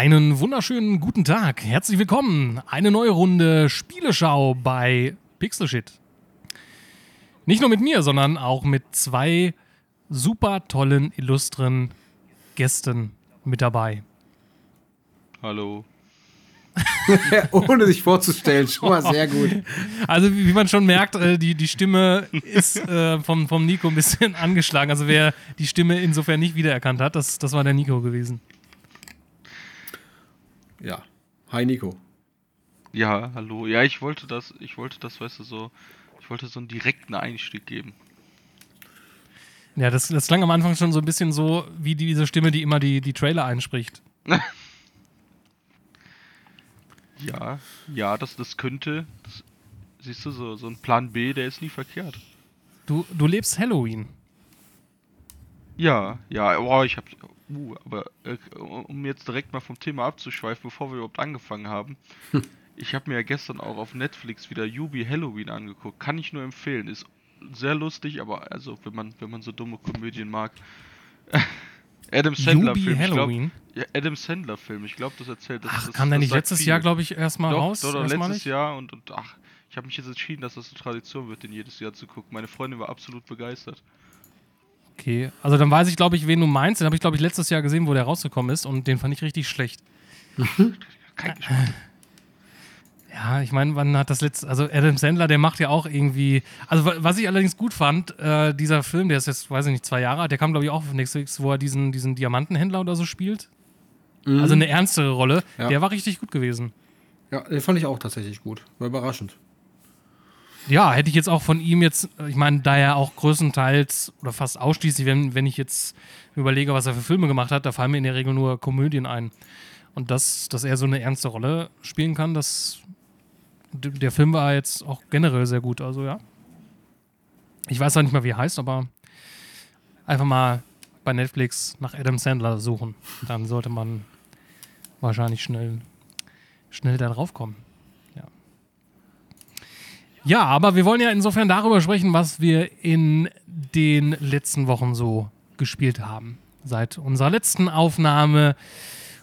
Einen wunderschönen guten Tag. Herzlich willkommen. Eine neue Runde Spieleschau bei Pixelshit. Nicht nur mit mir, sondern auch mit zwei super tollen, illustren Gästen mit dabei. Hallo. Ohne sich vorzustellen, schon mal sehr gut. Also, wie, man schon merkt, äh, die, die Stimme ist äh, vom, vom Nico ein bisschen angeschlagen. Also, wer die Stimme insofern nicht wiedererkannt hat, das, das war der Nico gewesen. Ja. Hi Nico. Ja, hallo. Ja, ich wollte das, ich wollte das, weißt du, so, ich wollte so einen direkten Einstieg geben. Ja, das, das klang am Anfang schon so ein bisschen so wie diese Stimme, die immer die, die Trailer einspricht. Ja, ja, das, das könnte, das, siehst du, so, so ein Plan B, der ist nie verkehrt. Du, du lebst Halloween. Ja, ja, oh, ich hab, uh, aber äh, um jetzt direkt mal vom Thema abzuschweifen, bevor wir überhaupt angefangen haben. Ich habe mir ja gestern auch auf Netflix wieder Yubi Halloween angeguckt. Kann ich nur empfehlen. Ist sehr lustig, aber also wenn man wenn man so dumme Komödien mag. Adam Sandler Yubi Film. Ich glaub, Halloween. ja, Adam Sandler Film. Ich glaube, das erzählt. Das, Ach, das, kam der nicht letztes viel. Jahr, glaube ich, erstmal raus? doch, doch, Erstmal letztes? Jahr und, und ach, ich habe mich jetzt entschieden, dass das eine Tradition wird, den jedes Jahr zu gucken. Meine Freundin war absolut begeistert. Okay, also dann weiß ich, glaube ich, wen du meinst. Den habe ich, glaube ich, letztes Jahr gesehen, wo der rausgekommen ist und den fand ich richtig schlecht. Kein Geschmack. Ja, ich meine, wann hat das letzte, also Adam Sandler, der macht ja auch irgendwie, also wa- was ich allerdings gut fand, äh, dieser Film, der ist jetzt, weiß ich nicht, zwei Jahre alt, der kam, glaube ich, auch auf Netflix, wo er diesen, diesen Diamantenhändler oder so spielt. Also eine ernstere Rolle. Ja. Der war richtig gut gewesen. Ja, den fand ich auch tatsächlich gut. War überraschend. Ja, hätte ich jetzt auch von ihm jetzt, ich meine, da er auch größtenteils oder fast ausschließlich, wenn, wenn ich jetzt überlege, was er für Filme gemacht hat, da fallen mir in der Regel nur Komödien ein. Und das, dass er so eine ernste Rolle spielen kann, das. Der Film war jetzt auch generell sehr gut, also ja. Ich weiß auch nicht mal, wie er heißt, aber einfach mal bei Netflix nach Adam Sandler suchen. Dann sollte man wahrscheinlich schnell, schnell da drauf kommen. Ja, aber wir wollen ja insofern darüber sprechen, was wir in den letzten Wochen so gespielt haben. Seit unserer letzten Aufnahme.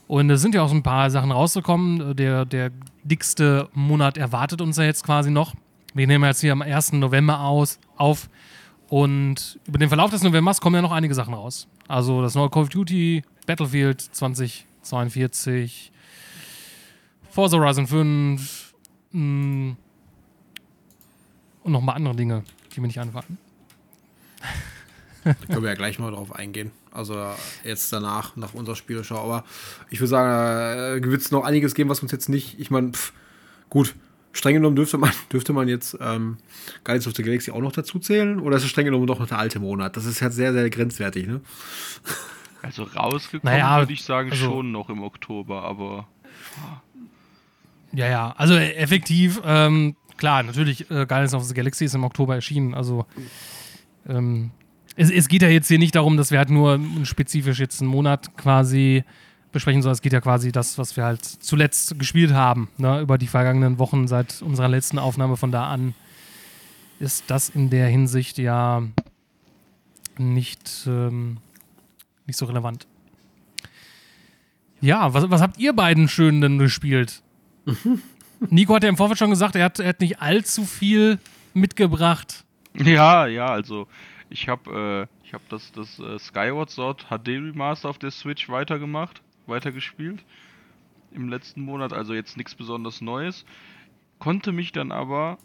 Und es sind ja auch so ein paar Sachen rausgekommen. Der, der dickste Monat erwartet uns ja jetzt quasi noch. Wir nehmen jetzt hier am 1. November aus, auf. Und über den Verlauf des Novembers kommen ja noch einige Sachen raus. Also das neue Call of Duty, Battlefield 2042, Forza Horizon 5, mh, und noch mal andere Dinge, die mir nicht einfallen. Da können wir ja gleich mal drauf eingehen. Also jetzt danach, nach unserer Spieleschau. Aber ich würde sagen, äh, wird es noch einiges geben, was uns jetzt nicht. Ich meine, gut, streng genommen dürfte man, dürfte man jetzt ähm, Guardians of the Galaxy auch noch dazu zählen? Oder ist es streng genommen doch noch der alte Monat? Das ist halt sehr, sehr grenzwertig, ne? Also rausgekommen Naja, würde ich sagen also- schon noch im Oktober, aber Ja, ja, also äh, effektiv, ähm, klar, natürlich, äh, Guardians of the Galaxy ist im Oktober erschienen, also ähm, es, es geht ja jetzt hier nicht darum, dass wir halt nur spezifisch jetzt einen Monat quasi besprechen, sondern es geht ja quasi das, was wir halt zuletzt gespielt haben, ne, über die vergangenen Wochen seit unserer letzten Aufnahme von da an, ist das in der Hinsicht ja nicht, ähm, nicht so relevant. Ja, was, was habt ihr beiden schön denn gespielt? Nico hat ja im Vorfeld schon gesagt, er hat, er hat nicht allzu viel mitgebracht. Ja, ja, also ich habe äh, habe das das äh, Skyward Sword HD Remaster auf der Switch weitergemacht, weitergespielt im letzten Monat, also jetzt nichts besonders Neues. Konnte mich dann aber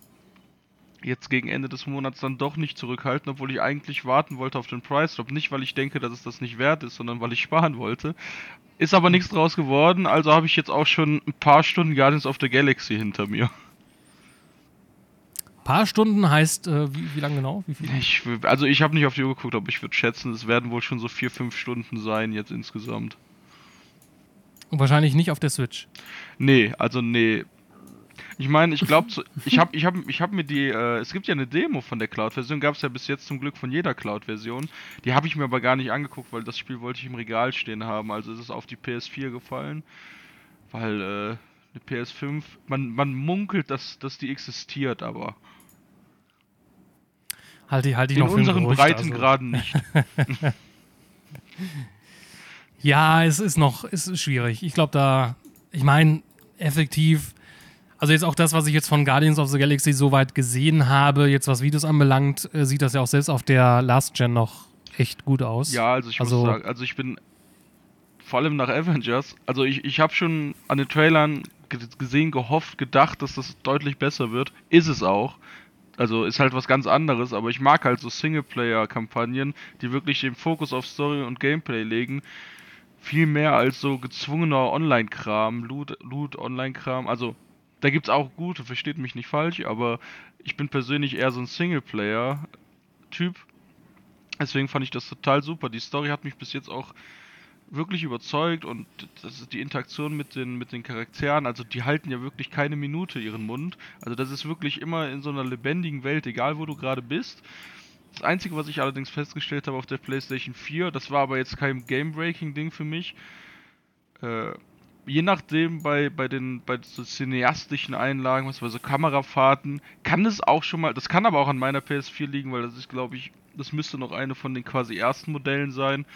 jetzt gegen Ende des Monats dann doch nicht zurückhalten, obwohl ich eigentlich warten wollte auf den Price Drop, nicht weil ich denke, dass es das nicht wert ist, sondern weil ich sparen wollte. Ist aber nichts draus geworden, also habe ich jetzt auch schon ein paar Stunden Guardians of the Galaxy hinter mir. Paar Stunden heißt, äh, wie, wie lange genau? Wie? Ich, also ich habe nicht auf die Uhr geguckt, aber ich würde schätzen, es werden wohl schon so vier, fünf Stunden sein jetzt insgesamt. Und wahrscheinlich nicht auf der Switch. Nee, also nee. Ich meine, ich glaube, ich habe ich hab, ich hab mir die, äh, es gibt ja eine Demo von der Cloud-Version, gab es ja bis jetzt zum Glück von jeder Cloud-Version. Die habe ich mir aber gar nicht angeguckt, weil das Spiel wollte ich im Regal stehen haben. Also ist es auf die PS4 gefallen, weil äh, eine PS5, man, man munkelt, dass, dass die existiert, aber halt die, halt die in noch unseren Gerücht, Breitengraden nicht. Ja, es ist noch, es ist schwierig. Ich glaube, da, ich meine, effektiv, also jetzt auch das, was ich jetzt von Guardians of the Galaxy soweit gesehen habe, jetzt was Videos anbelangt, äh, sieht das ja auch selbst auf der Last Gen noch echt gut aus. Ja, also ich Also- muss sagen, also ich bin vor allem nach Avengers, also ich, ich habe schon an den Trailern ge- gesehen, gehofft, gedacht, dass das deutlich besser wird. Ist es auch. Also ist halt was ganz anderes, aber ich mag halt so Singleplayer-Kampagnen, die wirklich den Fokus auf Story und Gameplay legen. Viel mehr als so gezwungener Online-Kram, Loot, Loot Online-Kram. Also da gibt's auch gute, versteht mich nicht falsch, aber ich bin persönlich eher so ein Singleplayer-Typ. Deswegen fand ich das total super. Die Story hat mich bis jetzt auch wirklich überzeugt und das ist die Interaktion mit den, mit den Charakteren, also die halten ja wirklich keine Minute ihren Mund. Also das ist wirklich immer in so einer lebendigen Welt, egal wo du gerade bist. Das Einzige, was ich allerdings festgestellt habe auf der PlayStation 4, das war aber jetzt kein Game-Breaking-Ding für mich. Äh, je nachdem bei, bei den bei so cineastischen Einlagen, was bei so Kamerafahrten, kann es auch schon mal, das kann aber auch an meiner PS4 liegen, weil das ist, glaube ich, das müsste noch eine von den quasi ersten Modellen sein.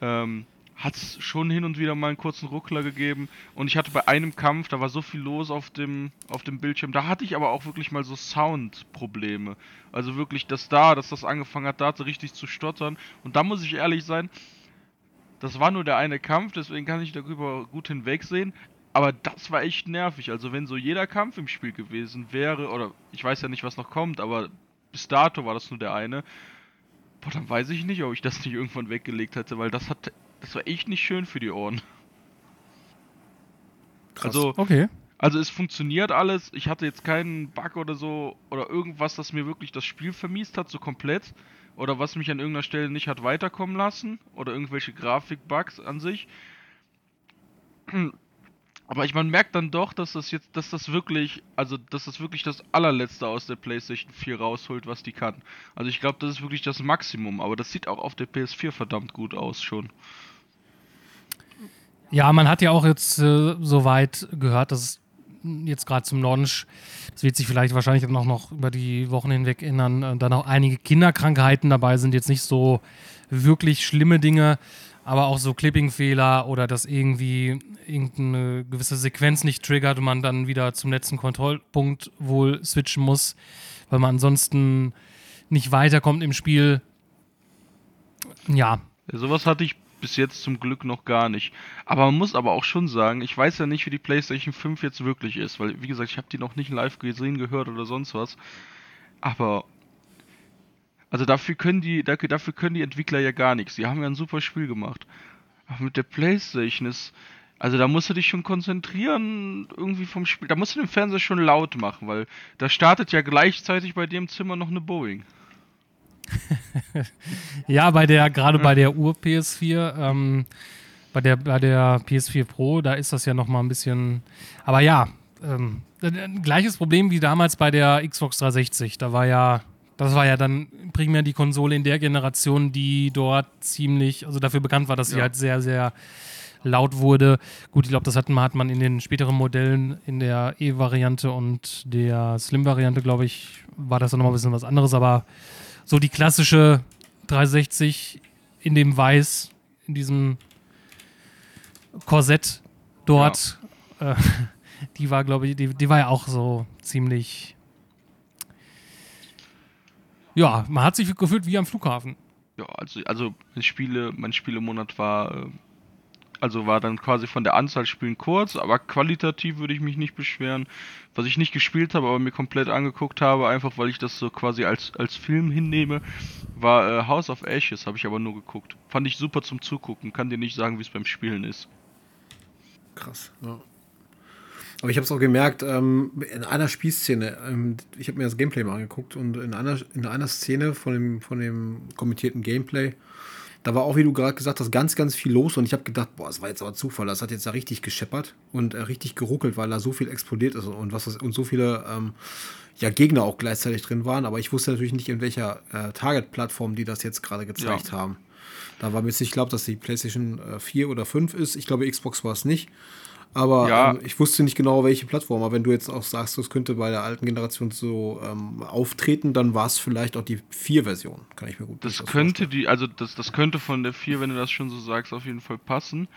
Ähm, hat es schon hin und wieder mal einen kurzen Ruckler gegeben und ich hatte bei einem Kampf, da war so viel los auf dem auf dem Bildschirm, da hatte ich aber auch wirklich mal so Soundprobleme. Also wirklich, dass da, dass das angefangen hat, da so richtig zu stottern und da muss ich ehrlich sein, das war nur der eine Kampf, deswegen kann ich darüber gut hinwegsehen. Aber das war echt nervig. Also wenn so jeder Kampf im Spiel gewesen wäre, oder ich weiß ja nicht, was noch kommt, aber bis dato war das nur der eine. Boah, dann weiß ich nicht, ob ich das nicht irgendwann weggelegt hätte, weil das hat, das war echt nicht schön für die Ohren. Krass. Also, Okay. Also es funktioniert alles. Ich hatte jetzt keinen Bug oder so oder irgendwas, das mir wirklich das Spiel vermiest hat, so komplett. Oder was mich an irgendeiner Stelle nicht hat weiterkommen lassen. Oder irgendwelche Grafik-Bugs an sich. Aber ich, man merkt dann doch, dass das jetzt, dass das wirklich, also dass das wirklich das allerletzte aus der PlayStation 4 rausholt, was die kann. Also ich glaube, das ist wirklich das Maximum, aber das sieht auch auf der PS4 verdammt gut aus schon. Ja, man hat ja auch jetzt äh, soweit gehört, dass es jetzt gerade zum Launch, das wird sich vielleicht wahrscheinlich auch noch über die Wochen hinweg ändern, äh, dann auch einige Kinderkrankheiten dabei sind, jetzt nicht so wirklich schlimme Dinge, aber auch so Clipping-Fehler oder dass irgendwie irgendeine gewisse Sequenz nicht triggert und man dann wieder zum letzten Kontrollpunkt wohl switchen muss, weil man ansonsten nicht weiterkommt im Spiel. Ja, sowas hatte ich bis jetzt zum Glück noch gar nicht. Aber man muss aber auch schon sagen, ich weiß ja nicht, wie die PlayStation 5 jetzt wirklich ist, weil, wie gesagt, ich habe die noch nicht live gesehen, gehört oder sonst was. Aber, also dafür können die, dafür können die Entwickler ja gar nichts. Die haben ja ein super Spiel gemacht. Aber mit der PlayStation ist, also da musst du dich schon konzentrieren, irgendwie vom Spiel. Da musst du den Fernseher schon laut machen, weil da startet ja gleichzeitig bei dir im Zimmer noch eine Boeing. Ja, bei der, gerade bei der Ur-PS4, ähm, bei der, bei der PS4 Pro, da ist das ja nochmal ein bisschen. Aber ja, ähm, äh, gleiches Problem wie damals bei der Xbox 360. Da war ja, das war ja dann primär die Konsole in der Generation, die dort ziemlich, also dafür bekannt war, dass sie Ja. halt sehr, sehr laut wurde. Gut, ich glaube, das hat man, hat man in den späteren Modellen, in der E-Variante und der Slim-Variante, glaube ich, war das dann nochmal ein bisschen was anderes, aber so die klassische 360 in dem Weiß, in diesem Korsett dort, äh, die war, glaube ich, die, die war ja auch so ziemlich. Ja, man hat sich gefühlt wie am Flughafen. Ja, also, also mein Spiele, mein Spielemonat war, äh, also war dann quasi von der Anzahl Spielen kurz, aber qualitativ würde ich mich nicht beschweren. Was ich nicht gespielt habe, aber mir komplett angeguckt habe, einfach weil ich das so quasi als, als Film hinnehme, war äh, House of Ashes, habe ich aber nur geguckt. Fand ich super zum Zugucken, kann dir nicht sagen, wie es beim Spielen ist. Krass, ja. Aber ich habe es auch gemerkt, ähm, in einer Spielszene, ähm, ich habe mir das Gameplay mal angeguckt und in einer, in einer Szene von dem, von dem kommentierten Gameplay da war auch, wie du gerade gesagt hast, ganz, ganz viel los und ich habe gedacht, boah, das war jetzt aber Zufall, das hat jetzt da richtig gescheppert und äh, richtig geruckelt, weil da so viel explodiert ist und was und so viele ähm, ja, Gegner auch gleichzeitig drin waren, aber ich wusste natürlich nicht, in welcher äh, Target-Plattform die das jetzt gerade gezeigt ja. haben. Da war mir jetzt nicht klar, dass die PlayStation äh, 4 oder 5 ist. Ich glaube, Xbox war es nicht. Aber ja. ähm, ich wusste nicht genau, welche Plattform. Aber wenn du jetzt auch sagst, das könnte bei der alten Generation so ähm, auftreten, dann war es vielleicht auch die 4-Version. Kann ich mir gut Das könnte vorstellen. die, also das, das könnte von der 4, wenn du das schon so sagst, auf jeden Fall passen.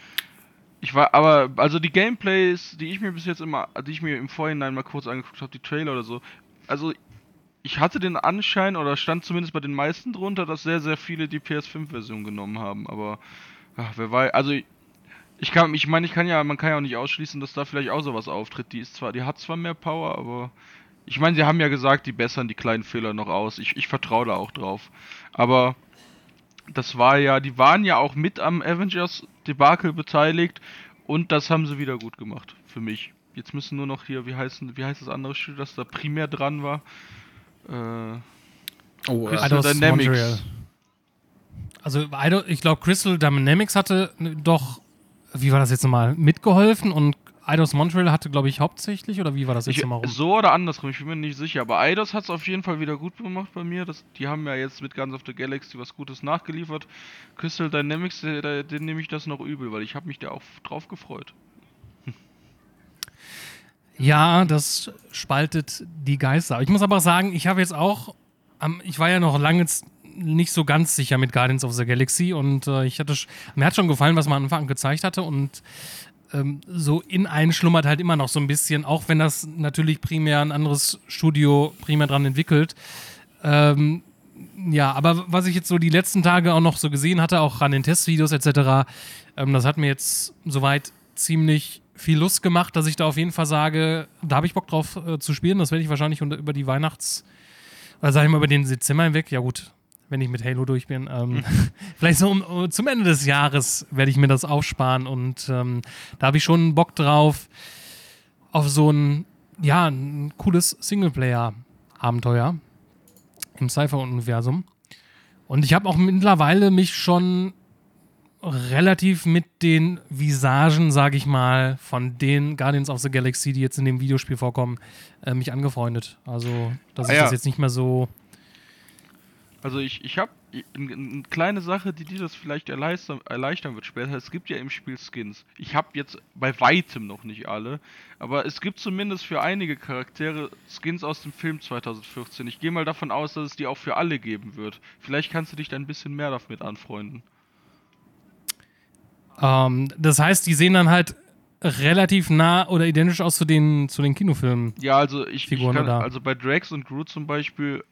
Ich war, aber, also die Gameplays, die ich mir bis jetzt immer, die ich mir im Vorhinein mal kurz angeguckt habe, die Trailer oder so, also ich hatte den Anschein, oder stand zumindest bei den meisten drunter, dass sehr, sehr viele die PS5-Version genommen haben, aber ach, wer weiß, also ich kann, ich meine, ich kann ja, man kann ja auch nicht ausschließen, dass da vielleicht auch sowas auftritt. Die ist zwar, die hat zwar mehr Power, aber ich meine, sie haben ja gesagt, die bessern die kleinen Fehler noch aus. Ich, ich vertraue da auch drauf. Aber das war ja, die waren ja auch mit am Avengers Debakel beteiligt und das haben sie wieder gut gemacht für mich. Jetzt müssen nur noch hier, wie heißt, wie heißt das andere Studio, das da primär dran war? Äh, oh, Crystal Dynamics. Montreal. Also ich glaube, Crystal Dynamics hatte doch wie war das jetzt nochmal, mitgeholfen und Eidos Montreal hatte, glaube ich, hauptsächlich, oder wie war das jetzt nochmal rum? So oder andersrum, ich bin mir nicht sicher. Aber Eidos hat es auf jeden Fall wieder gut gemacht bei mir. Das, die haben ja jetzt mit Guns of the Galaxy was Gutes nachgeliefert. Crystal Dynamics, den, den nehme ich das noch übel, weil ich habe mich da auch drauf gefreut. Ja, das spaltet die Geister. Ich muss aber sagen, ich habe jetzt auch, ich war ja noch lange nicht so ganz sicher mit Guardians of the Galaxy und äh, ich hatte, mir hat schon gefallen, was man am Anfang gezeigt hatte und ähm, so in einen schlummert halt immer noch so ein bisschen, auch wenn das natürlich primär ein anderes Studio primär dran entwickelt. Ähm, ja, aber was ich jetzt so die letzten Tage auch noch so gesehen hatte, auch an den Testvideos etc., ähm, das hat mir jetzt soweit ziemlich viel Lust gemacht, dass ich da auf jeden Fall sage, da habe ich Bock drauf äh, zu spielen. Das werde ich wahrscheinlich unter, über die Weihnachts- oder sag ich mal über den Dezember hinweg, ja gut, wenn ich mit Halo durch bin. Ähm, vielleicht so um, um, zum Ende des Jahres werde ich mir das aufsparen und ähm, da habe ich schon Bock drauf auf so ein, ja, ein cooles Singleplayer-Abenteuer im Cypher-Universum. Und ich habe auch mittlerweile mich schon relativ mit den Visagen, sage ich mal, von den Guardians of the Galaxy, die jetzt in dem Videospiel vorkommen, äh, mich angefreundet. Also, dass ah, ich ja. das jetzt nicht mehr so also ich, ich habe eine kleine Sache, die dir das vielleicht erleichtern, erleichtern wird später. Es gibt ja im Spiel Skins. Ich habe jetzt bei weitem noch nicht alle, aber es gibt zumindest für einige Charaktere Skins aus dem Film 2014. Ich gehe mal davon aus, dass es die auch für alle geben wird. Vielleicht kannst du dich da ein bisschen mehr damit anfreunden. Ähm, das heißt, die sehen dann halt relativ nah oder identisch aus zu den, zu den Kinofilmen. Ja, also ich, ich kann, also bei Drax und Groot zum Beispiel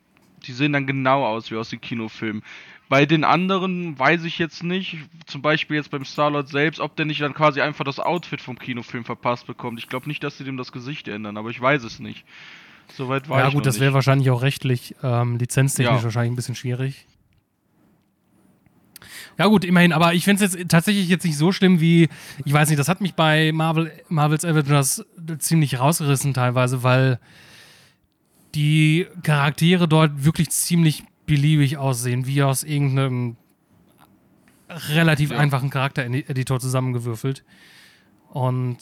die sehen dann genau aus wie aus den Kinofilmen. Bei den anderen weiß ich jetzt nicht, zum Beispiel jetzt beim Starlord selbst, ob der nicht dann quasi einfach das Outfit vom Kinofilm verpasst bekommt. Ich glaube nicht, dass sie dem das Gesicht ändern, aber ich weiß es nicht. Soweit war ja, ich gut, das wäre wahrscheinlich auch rechtlich, ähm, lizenztechnisch ja. wahrscheinlich ein bisschen schwierig. Ja gut, immerhin, aber ich finde es jetzt tatsächlich jetzt nicht so schlimm wie, ich weiß nicht, das hat mich bei Marvel, Marvel's Avengers ziemlich rausgerissen teilweise, weil die Charaktere dort wirklich ziemlich beliebig aussehen, wie aus irgendeinem relativ ja. einfachen Charaktereditor zusammengewürfelt. Und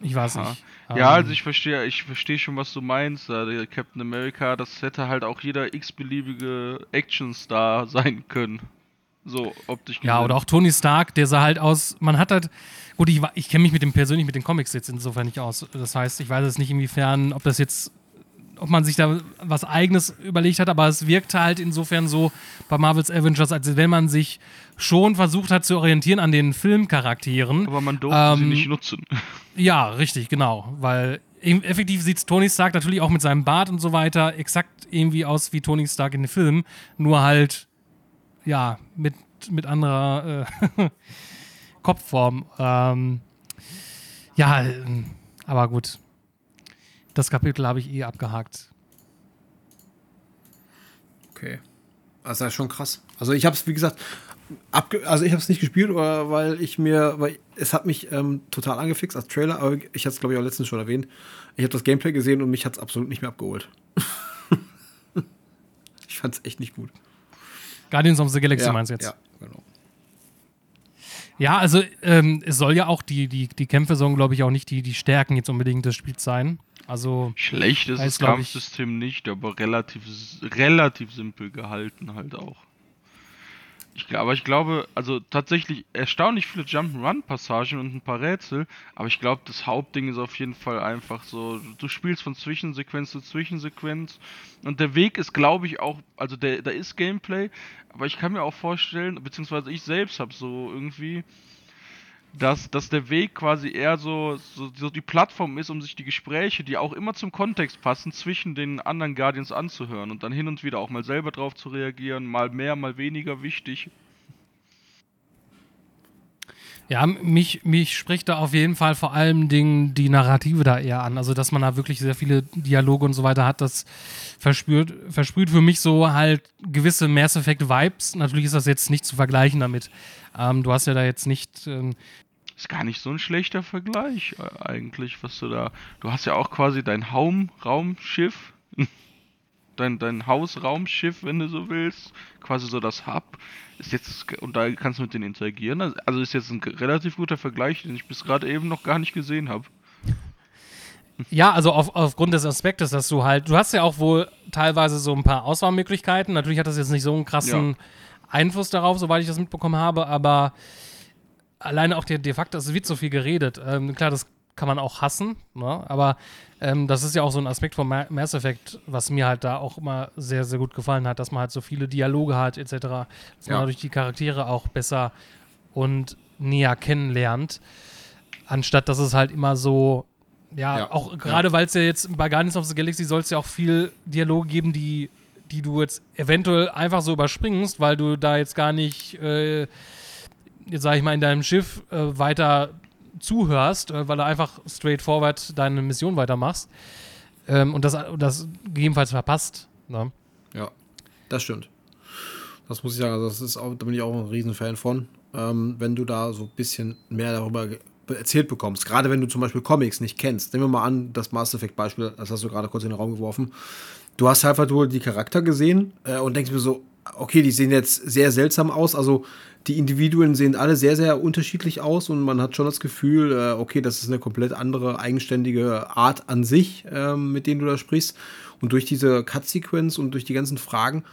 ich weiß Aha. nicht. Ja, ähm, also ich verstehe, ich verstehe schon, was du meinst. Der Captain America, das hätte halt auch jeder x-beliebige Actionstar sein können. So optisch gesehen. Ja, oder auch Tony Stark, der sah halt aus, man hat halt, gut, ich, ich kenne mich mit dem persönlich mit den Comics jetzt insofern nicht aus. Das heißt, ich weiß jetzt nicht inwiefern, ob das jetzt ob man sich da was Eigenes überlegt hat, aber es wirkte halt insofern so bei Marvel's Avengers, als wenn man sich schon versucht hat zu orientieren an den Filmcharakteren. Aber man durfte ähm, sie nicht nutzen. Ja, richtig, genau. Weil effektiv sieht Tony Stark natürlich auch mit seinem Bart und so weiter exakt irgendwie aus wie Tony Stark in den Filmen, nur halt, ja, mit, mit anderer äh, Kopfform. Ähm, ja, aber gut. Das Kapitel habe ich eh abgehakt. Okay. Das ist ja schon krass. Also ich habe es, wie gesagt, also ich habe es nicht gespielt, weil ich mir, weil es hat mich ähm, total angefixt als Trailer, aber ich hatte es glaube ich auch letztens schon erwähnt. Ich habe das Gameplay gesehen und mich hat es absolut nicht mehr abgeholt. ich fand es echt nicht gut. Guardians of the Galaxy ja, meinst du jetzt? Ja. Ja, also ähm, es soll ja auch die, die, die Kämpfe sollen, glaube ich, auch nicht die, die Stärken jetzt unbedingt des Spiels sein. Also Schlecht ist das Kampfsystem nicht, aber relativ, relativ simpel gehalten halt auch. Ich, aber ich glaube, also tatsächlich erstaunlich viele Jump'n'Run-Passagen und ein paar Rätsel, aber ich glaube, das Hauptding ist auf jeden Fall einfach so, du spielst von Zwischensequenz zu Zwischensequenz und der Weg ist, glaube ich, auch, also der, da ist Gameplay, aber ich kann mir auch vorstellen, beziehungsweise ich selbst habe so irgendwie, dass, dass der Weg quasi eher so, so, so die Plattform ist, um sich die Gespräche, die auch immer zum Kontext passen, zwischen den anderen Guardians anzuhören und dann hin und wieder auch mal selber drauf zu reagieren, mal mehr, mal weniger wichtig. Ja, mich, mich spricht da auf jeden Fall vor allem Dingen die Narrative da eher an. Also, dass man da wirklich sehr viele Dialoge und so weiter hat, das verspürt, versprüht für mich so halt gewisse Mass Effect Vibes. Natürlich ist das jetzt nicht zu vergleichen damit. Ähm, du hast ja da jetzt nicht. Ähm, Ist gar nicht so ein schlechter Vergleich äh, eigentlich, was du da. Du hast ja auch quasi dein Haum Raumschiff, dein, dein Hausraumschiff, wenn du so willst, quasi so das Hub. Ist jetzt und da kannst du mit denen interagieren. Also- Also ist jetzt ein relativ guter Vergleich, den ich bis gerade eben noch gar nicht gesehen habe. Ja, also auf, aufgrund des Aspektes, dass du halt, du hast ja auch wohl teilweise so ein paar Auswahlmöglichkeiten. Natürlich hat das jetzt nicht so einen krassen Ja. Einfluss darauf, soweit ich das mitbekommen habe, aber alleine auch der de facto, es wird so viel geredet. Ähm, klar, das kann man auch hassen, ne? aber ähm, das ist ja auch so ein Aspekt von Ma Mass Effect, was mir halt da auch immer sehr, sehr gut gefallen hat, dass man halt so viele Dialoge hat, etc., dass man Ja. dadurch die Charaktere auch besser und näher kennenlernt, anstatt dass es halt immer so ja, Ja. auch gerade weil es ja jetzt bei Guardians of the Galaxy soll es ja auch viel Dialoge geben, die, die du jetzt eventuell einfach so überspringst, weil du da jetzt gar nicht, äh, jetzt sag ich mal, in deinem Schiff äh, weiter zuhörst, äh, weil du einfach straightforward deine Mission weitermachst ähm, und das, das gegebenenfalls verpasst. Ne? Ja, das stimmt. Das muss ich sagen, also das ist auch, da bin ich auch ein Riesenfan von. Ähm, wenn du da so ein bisschen mehr darüber erzählt bekommst, gerade wenn du zum Beispiel Comics nicht kennst. Nehmen wir mal an, das Mass Effect Beispiel, das hast du gerade kurz in den Raum geworfen. Du hast einfach nur die Charakter gesehen äh, und denkst mir so, okay, die sehen jetzt sehr seltsam aus. Also die Individuen sehen alle sehr, sehr unterschiedlich aus und man hat schon das Gefühl, äh, okay, das ist eine komplett andere, eigenständige Art an sich, ähm, mit denen du da sprichst. Und durch diese Cut-Sequenz und durch die ganzen Fragen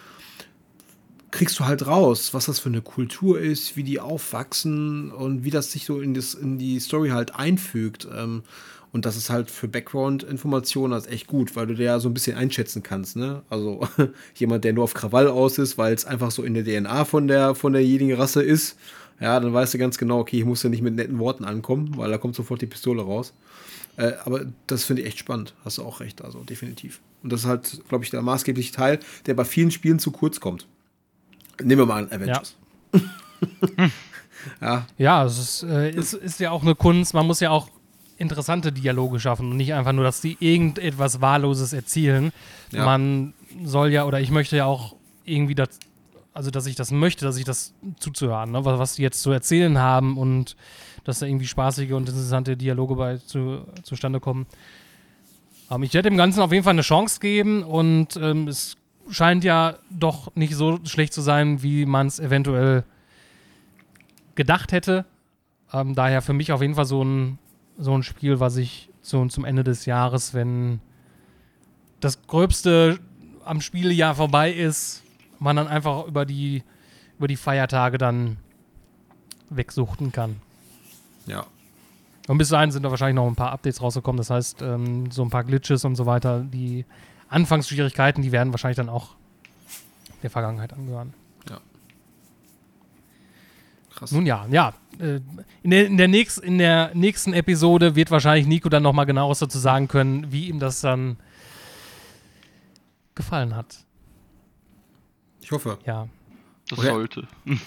kriegst du halt raus, was das für eine Kultur ist, wie die aufwachsen und wie das sich so in, das, in die Story halt einfügt. Ähm, und das ist halt für Background-Informationen halt echt gut, weil du dir ja so ein bisschen einschätzen kannst. Ne? Also jemand, der nur auf Krawall aus ist, weil es einfach so in der DNA von der von derjenigen Rasse ist, ja, dann weißt du ganz genau, okay, ich muss ja nicht mit netten Worten ankommen, weil da kommt sofort die Pistole raus. Äh, aber das finde ich echt spannend. Hast du auch recht, also definitiv. Und das ist halt, glaube ich, der maßgebliche Teil, der bei vielen Spielen zu kurz kommt. Nehmen wir mal an Avengers. Ja, Ja, es ist, äh, ist, ist ja auch eine Kunst, man muss ja auch interessante Dialoge schaffen und nicht einfach nur, dass die irgendetwas Wahlloses erzielen. Ja. Man soll ja, oder ich möchte ja auch irgendwie das, also dass ich das möchte, dass ich das zuzuhören, ne? was, was die jetzt zu erzählen haben und dass da irgendwie spaßige und interessante Dialoge bei zu, zustande kommen. Ähm, ich werde dem Ganzen auf jeden Fall eine Chance geben und ähm, es scheint ja doch nicht so schlecht zu sein, wie man es eventuell gedacht hätte. Ähm, daher für mich auf jeden Fall so ein, so ein Spiel, was ich so zum Ende des Jahres, wenn das Gröbste am Spielejahr vorbei ist, man dann einfach über die, über die Feiertage dann wegsuchten kann. ja. Und bis dahin sind da wahrscheinlich noch ein paar Updates rausgekommen. Das heißt, ähm, so ein paar Glitches und so weiter. Die Anfangsschwierigkeiten, die werden wahrscheinlich dann auch der Vergangenheit angehören. Krass. Nun ja, ja. äh, In der, in, der nächst, in der nächsten Episode wird wahrscheinlich Nico dann nochmal genaueres dazu sagen können, wie ihm das dann gefallen hat. Ich hoffe. Ja. Das Okay. sollte.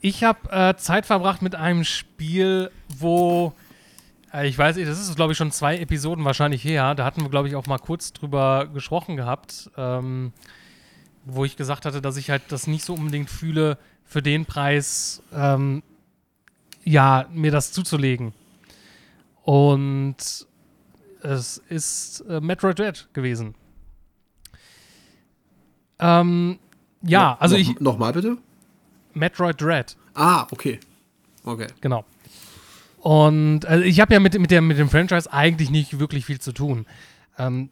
Ich habe äh, Zeit verbracht mit einem Spiel, wo äh, ich weiß nicht, das ist glaube ich schon zwei Episoden wahrscheinlich her. Da hatten wir glaube ich auch mal kurz drüber gesprochen gehabt, ähm, wo ich gesagt hatte, dass ich halt das nicht so unbedingt fühle, für den Preis ähm, ja mir das zuzulegen. Und es ist äh, Metroid Dread gewesen. Ähm, ja, also noch, ich Nochmal bitte? Metroid Dread. Ah, okay. Okay. Genau. Und also ich habe ja mit, mit, der, mit dem Franchise eigentlich nicht wirklich viel zu tun. Ähm,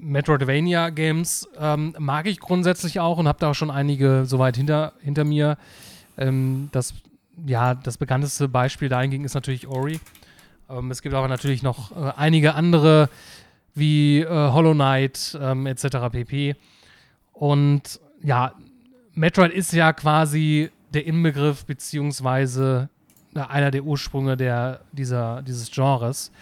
Metroidvania-Games ähm, mag ich grundsätzlich auch und habe da auch schon einige soweit hinter, hinter mir. Ähm, das, ja, das bekannteste Beispiel dahingegen ist natürlich Ori. Ähm, es gibt aber natürlich noch äh, einige andere wie äh, Hollow Knight ähm, etc. pp. Und ja, Metroid ist ja quasi der Inbegriff beziehungsweise einer der Ursprünge der, dieser, dieses Genres,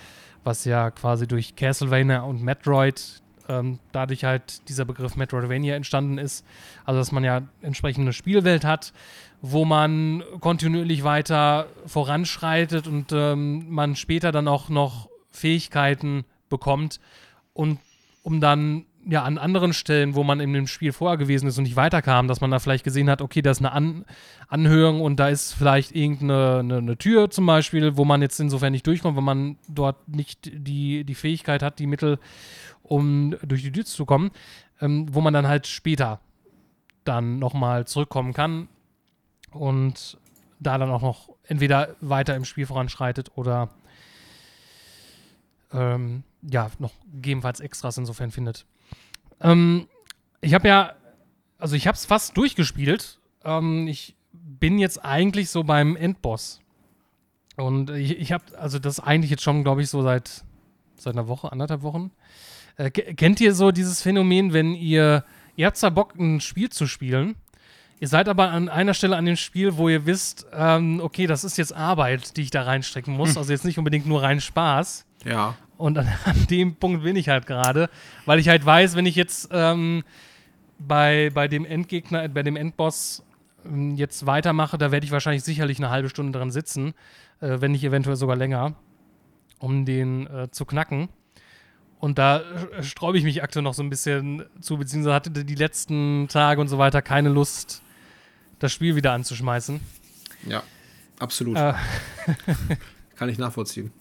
was ja quasi durch Castlevania und Metroid ähm, dadurch halt dieser Begriff Metroidvania entstanden ist. Also, dass man ja entsprechend eine Spielwelt hat, wo man kontinuierlich weiter voranschreitet und ähm, man später dann auch noch Fähigkeiten bekommt und um dann ja an anderen Stellen, wo man in dem Spiel vorher gewesen ist und nicht weiterkam, dass man da vielleicht gesehen hat, okay, da ist eine an Anhörung und da ist vielleicht irgendeine eine, eine Tür zum Beispiel, wo man jetzt insofern nicht durchkommt, weil man dort nicht die, die Fähigkeit hat, die Mittel, um durch die Tür zu kommen, ähm, wo man dann halt später dann nochmal zurückkommen kann und da dann auch noch entweder weiter im Spiel voranschreitet oder ähm, ja, noch gegebenenfalls Extras insofern findet. Ähm, ich habe ja, also ich habe es fast durchgespielt. Ähm, ich bin jetzt eigentlich so beim Endboss. Und ich, ich habe, also das eigentlich jetzt schon, glaube ich, so seit, seit einer Woche, anderthalb Wochen. Äh, kennt ihr so dieses Phänomen, wenn ihr, ihr habt zwar Bock, ein Spiel zu spielen, ihr seid aber an einer Stelle an dem Spiel, wo ihr wisst, ähm, okay, das ist jetzt Arbeit, die ich da reinstecken muss. Hm. Also jetzt nicht unbedingt nur rein Spaß. Ja. Und an, an, dem Punkt bin ich halt gerade, weil ich halt weiß, wenn ich jetzt ähm, bei, bei dem Endgegner, bei dem Endboss ähm, jetzt weitermache, da werde ich wahrscheinlich sicherlich eine halbe Stunde dran sitzen, äh, wenn nicht eventuell sogar länger, um den äh, zu knacken. Und da äh, sträube ich mich aktuell noch so ein bisschen zu, beziehungsweise hatte die letzten Tage und so weiter keine Lust, das Spiel wieder anzuschmeißen. Ja, absolut. Äh. Kann ich nachvollziehen.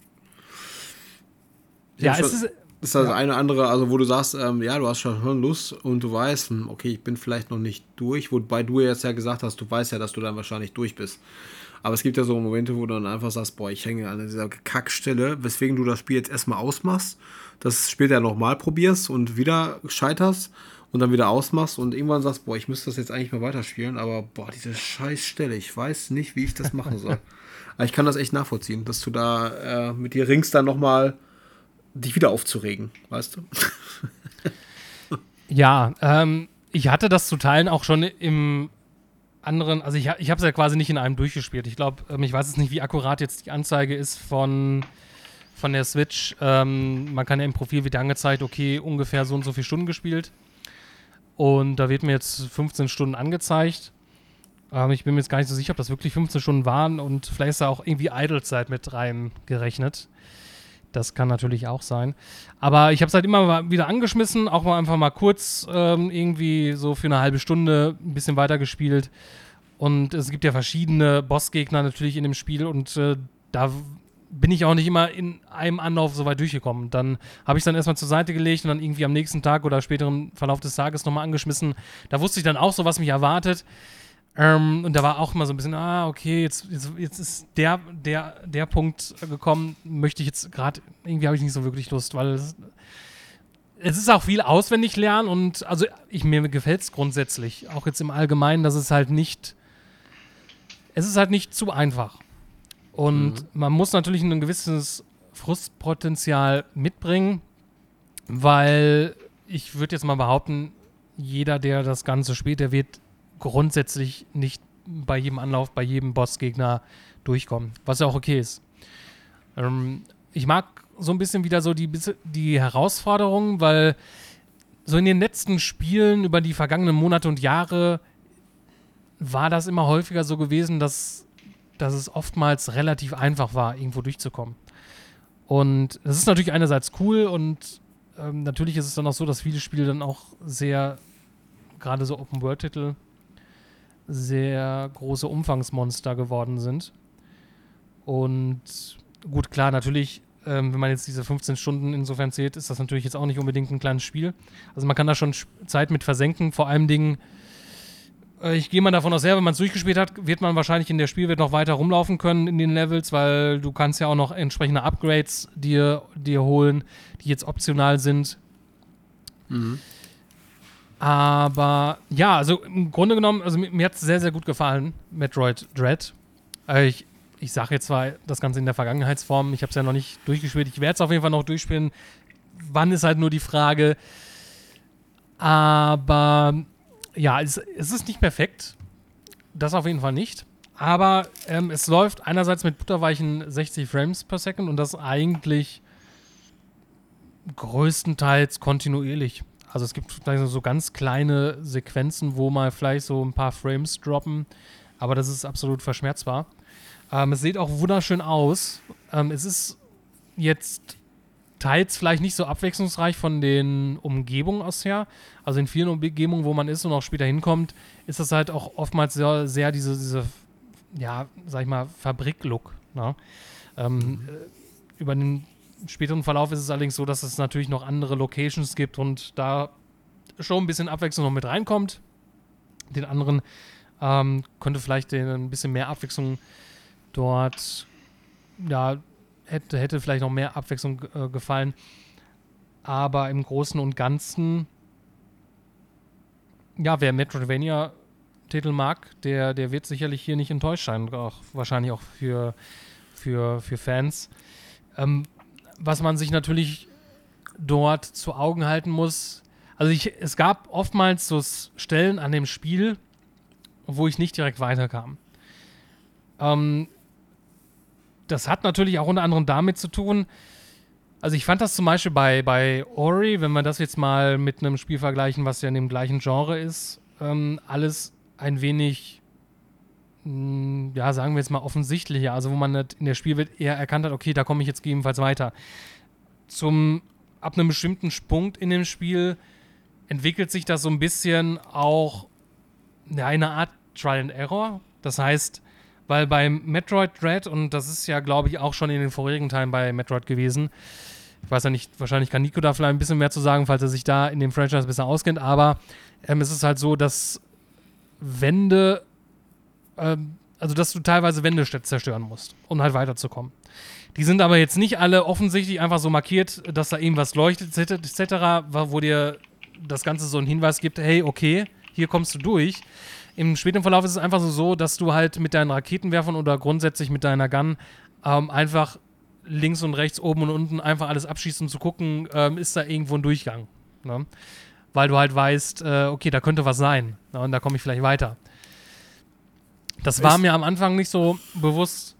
Ja, es ist. Das ist das ja. eine andere, also wo du sagst, ähm, ja, du hast schon Lust und du weißt, hm, okay, ich bin vielleicht noch nicht durch, wobei du jetzt ja gesagt hast, du weißt ja, dass du dann wahrscheinlich durch bist. Aber es gibt ja so Momente, wo du dann einfach sagst, boah, ich hänge an dieser Kackstelle, weswegen du das Spiel jetzt erstmal ausmachst, das später nochmal probierst und wieder scheiterst und dann wieder ausmachst und irgendwann sagst, boah, ich müsste das jetzt eigentlich mal weiterspielen, aber boah, diese scheiß Stelle, ich weiß nicht, wie ich das machen soll. aber ich kann das echt nachvollziehen, dass du da äh, mit dir ringst, dann nochmal dich wieder aufzuregen, weißt du? ja, ähm, ich hatte das zu teilen auch schon im anderen, also ich, ich habe es ja quasi nicht in einem durchgespielt. Ich glaube, ähm, ich weiß jetzt nicht, wie akkurat jetzt die Anzeige ist von, von der Switch. Ähm, man kann ja im Profil wieder angezeigt, okay, ungefähr so und so viele Stunden gespielt. Und da wird mir jetzt 15 Stunden angezeigt. Ähm, ich bin mir jetzt gar nicht so sicher, ob das wirklich 15 Stunden waren und vielleicht ist da auch irgendwie Idle-Zeit mit reingerechnet. Das kann natürlich auch sein. Aber ich habe es halt immer wieder angeschmissen, auch mal einfach mal kurz ähm, irgendwie so für eine halbe Stunde ein bisschen weitergespielt. Und es gibt ja verschiedene Bossgegner natürlich in dem Spiel und äh, da bin ich auch nicht immer in einem Anlauf so weit durchgekommen. Dann habe ich es dann erstmal zur Seite gelegt und dann irgendwie am nächsten Tag oder späteren Verlauf des Tages nochmal angeschmissen. Da wusste ich dann auch so, was mich erwartet. Ähm, und da war auch immer so ein bisschen, ah, okay, jetzt, jetzt, jetzt ist der, der, der Punkt gekommen, möchte ich jetzt gerade, irgendwie habe ich nicht so wirklich Lust, weil es, es ist auch viel auswendig lernen und also ich, mir gefällt es grundsätzlich, auch jetzt im Allgemeinen, dass es halt nicht, es ist halt nicht zu einfach. Und mhm. man muss natürlich ein gewisses Frustpotenzial mitbringen, weil ich würde jetzt mal behaupten, jeder, der das Ganze spielt, der wird grundsätzlich nicht bei jedem Anlauf, bei jedem Bossgegner durchkommen, was ja auch okay ist. Ähm, ich mag so ein bisschen wieder so die, die Herausforderungen, weil so in den letzten Spielen über die vergangenen Monate und Jahre war das immer häufiger so gewesen, dass dass es oftmals relativ einfach war, irgendwo durchzukommen. Und das ist natürlich einerseits cool und ähm, natürlich ist es dann auch so, dass viele Spiele dann auch sehr, gerade so Open-World-Titel, sehr große Umfangsmonster geworden sind. Und gut, klar, natürlich, ähm, wenn man jetzt diese 15 Stunden insofern zählt, ist das natürlich jetzt auch nicht unbedingt ein kleines Spiel. Also man kann da schon Zeit mit versenken, vor allem Dingen Äh, ich gehe mal davon aus, ja, wenn man es durchgespielt hat, wird man wahrscheinlich in der Spielwelt noch weiter rumlaufen können in den Levels, weil du kannst ja auch noch entsprechende Upgrades dir, dir holen, die jetzt optional sind. Mhm. Aber ja, also im Grunde genommen, also mir, mir hat es sehr, sehr gut gefallen, Metroid Dread. Also ich, ich sage jetzt zwar das Ganze in der Vergangenheitsform, ich habe es ja noch nicht durchgespielt, ich werde es auf jeden Fall noch durchspielen. Wann ist halt nur die Frage. Aber ja, es, es ist nicht perfekt. Das auf jeden Fall nicht. Aber ähm, es läuft einerseits mit butterweichen 60 Frames per Second und das eigentlich größtenteils kontinuierlich. Also es gibt so ganz kleine Sequenzen, wo mal vielleicht so ein paar Frames droppen, aber das ist absolut verschmerzbar. Ähm, es sieht auch wunderschön aus. Ähm, es ist jetzt teils vielleicht nicht so abwechslungsreich von den Umgebungen aus her. Also in vielen Umgebungen, wo man ist und auch später hinkommt, ist das halt auch oftmals sehr, sehr diese, diese ja, sag ich mal, Fabrik-Look. Ne? Ähm, mhm. Äh, über den späteren Verlauf ist es allerdings so, dass es natürlich noch andere Locations gibt und da schon ein bisschen Abwechslung noch mit reinkommt. Den anderen ähm, könnte vielleicht ein bisschen mehr Abwechslung dort, ja, hätte, hätte vielleicht noch mehr Abwechslung äh, gefallen. Aber im Großen und Ganzen, ja, wer Metroidvania-Titel mag, der, der wird sicherlich hier nicht enttäuscht sein. Auch, wahrscheinlich auch für, für, für Fans. Ähm, was man sich natürlich dort zu Augen halten muss. Also ich, es gab oftmals so Stellen an dem Spiel, wo ich nicht direkt weiterkam. Ähm, das hat natürlich auch unter anderem damit zu tun, also ich fand das zum Beispiel bei, bei Ori, wenn wir das jetzt mal mit einem Spiel vergleichen, was ja in dem gleichen Genre ist, ähm, alles ein wenig, ja, sagen wir jetzt mal offensichtlicher, also wo man in der Spielwelt eher erkannt hat, okay, da komme ich jetzt gegebenenfalls weiter. Zum, ab einem bestimmten Punkt in dem Spiel entwickelt sich das so ein bisschen auch ja, eine Art Trial and Error. Das heißt, weil beim Metroid Dread, und das ist ja, glaube ich, auch schon in den vorherigen Teilen bei Metroid gewesen, ich weiß ja nicht, wahrscheinlich kann Nico da vielleicht ein bisschen mehr zu sagen, falls er sich da in dem Franchise besser auskennt, aber ähm, es ist halt so, dass Wände, ähm, also dass du teilweise Wände zerstören musst, um halt weiterzukommen. Die sind aber jetzt nicht alle offensichtlich einfach so markiert, dass da irgendwas leuchtet, etc., wo dir das Ganze so einen Hinweis gibt, hey, okay, hier kommst du durch. Im späteren Verlauf ist es einfach so, so, dass du halt mit deinen Raketenwerfern oder grundsätzlich mit deiner Gun ähm, einfach links und rechts, oben und unten einfach alles abschießt, um zu gucken, ähm, ist da irgendwo ein Durchgang. Ne? Weil du halt weißt, äh, okay, da könnte was sein. Ne? Und da komme ich vielleicht weiter. Das war ist, mir am Anfang nicht so bewusst.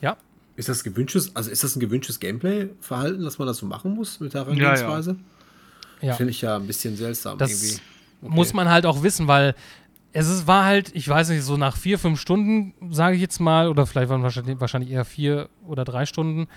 Ja. Ist das gewünschtes, also ist das ein gewünschtes Gameplay-Verhalten, dass man das so machen muss mit der Herangehensweise? Ja, ja. Finde ich ja ein bisschen seltsam das irgendwie. Okay. Muss man halt auch wissen, weil es ist, war halt, ich weiß nicht, so nach vier, fünf Stunden, sage ich jetzt mal, oder vielleicht waren wahrscheinlich, wahrscheinlich eher vier oder drei Stunden,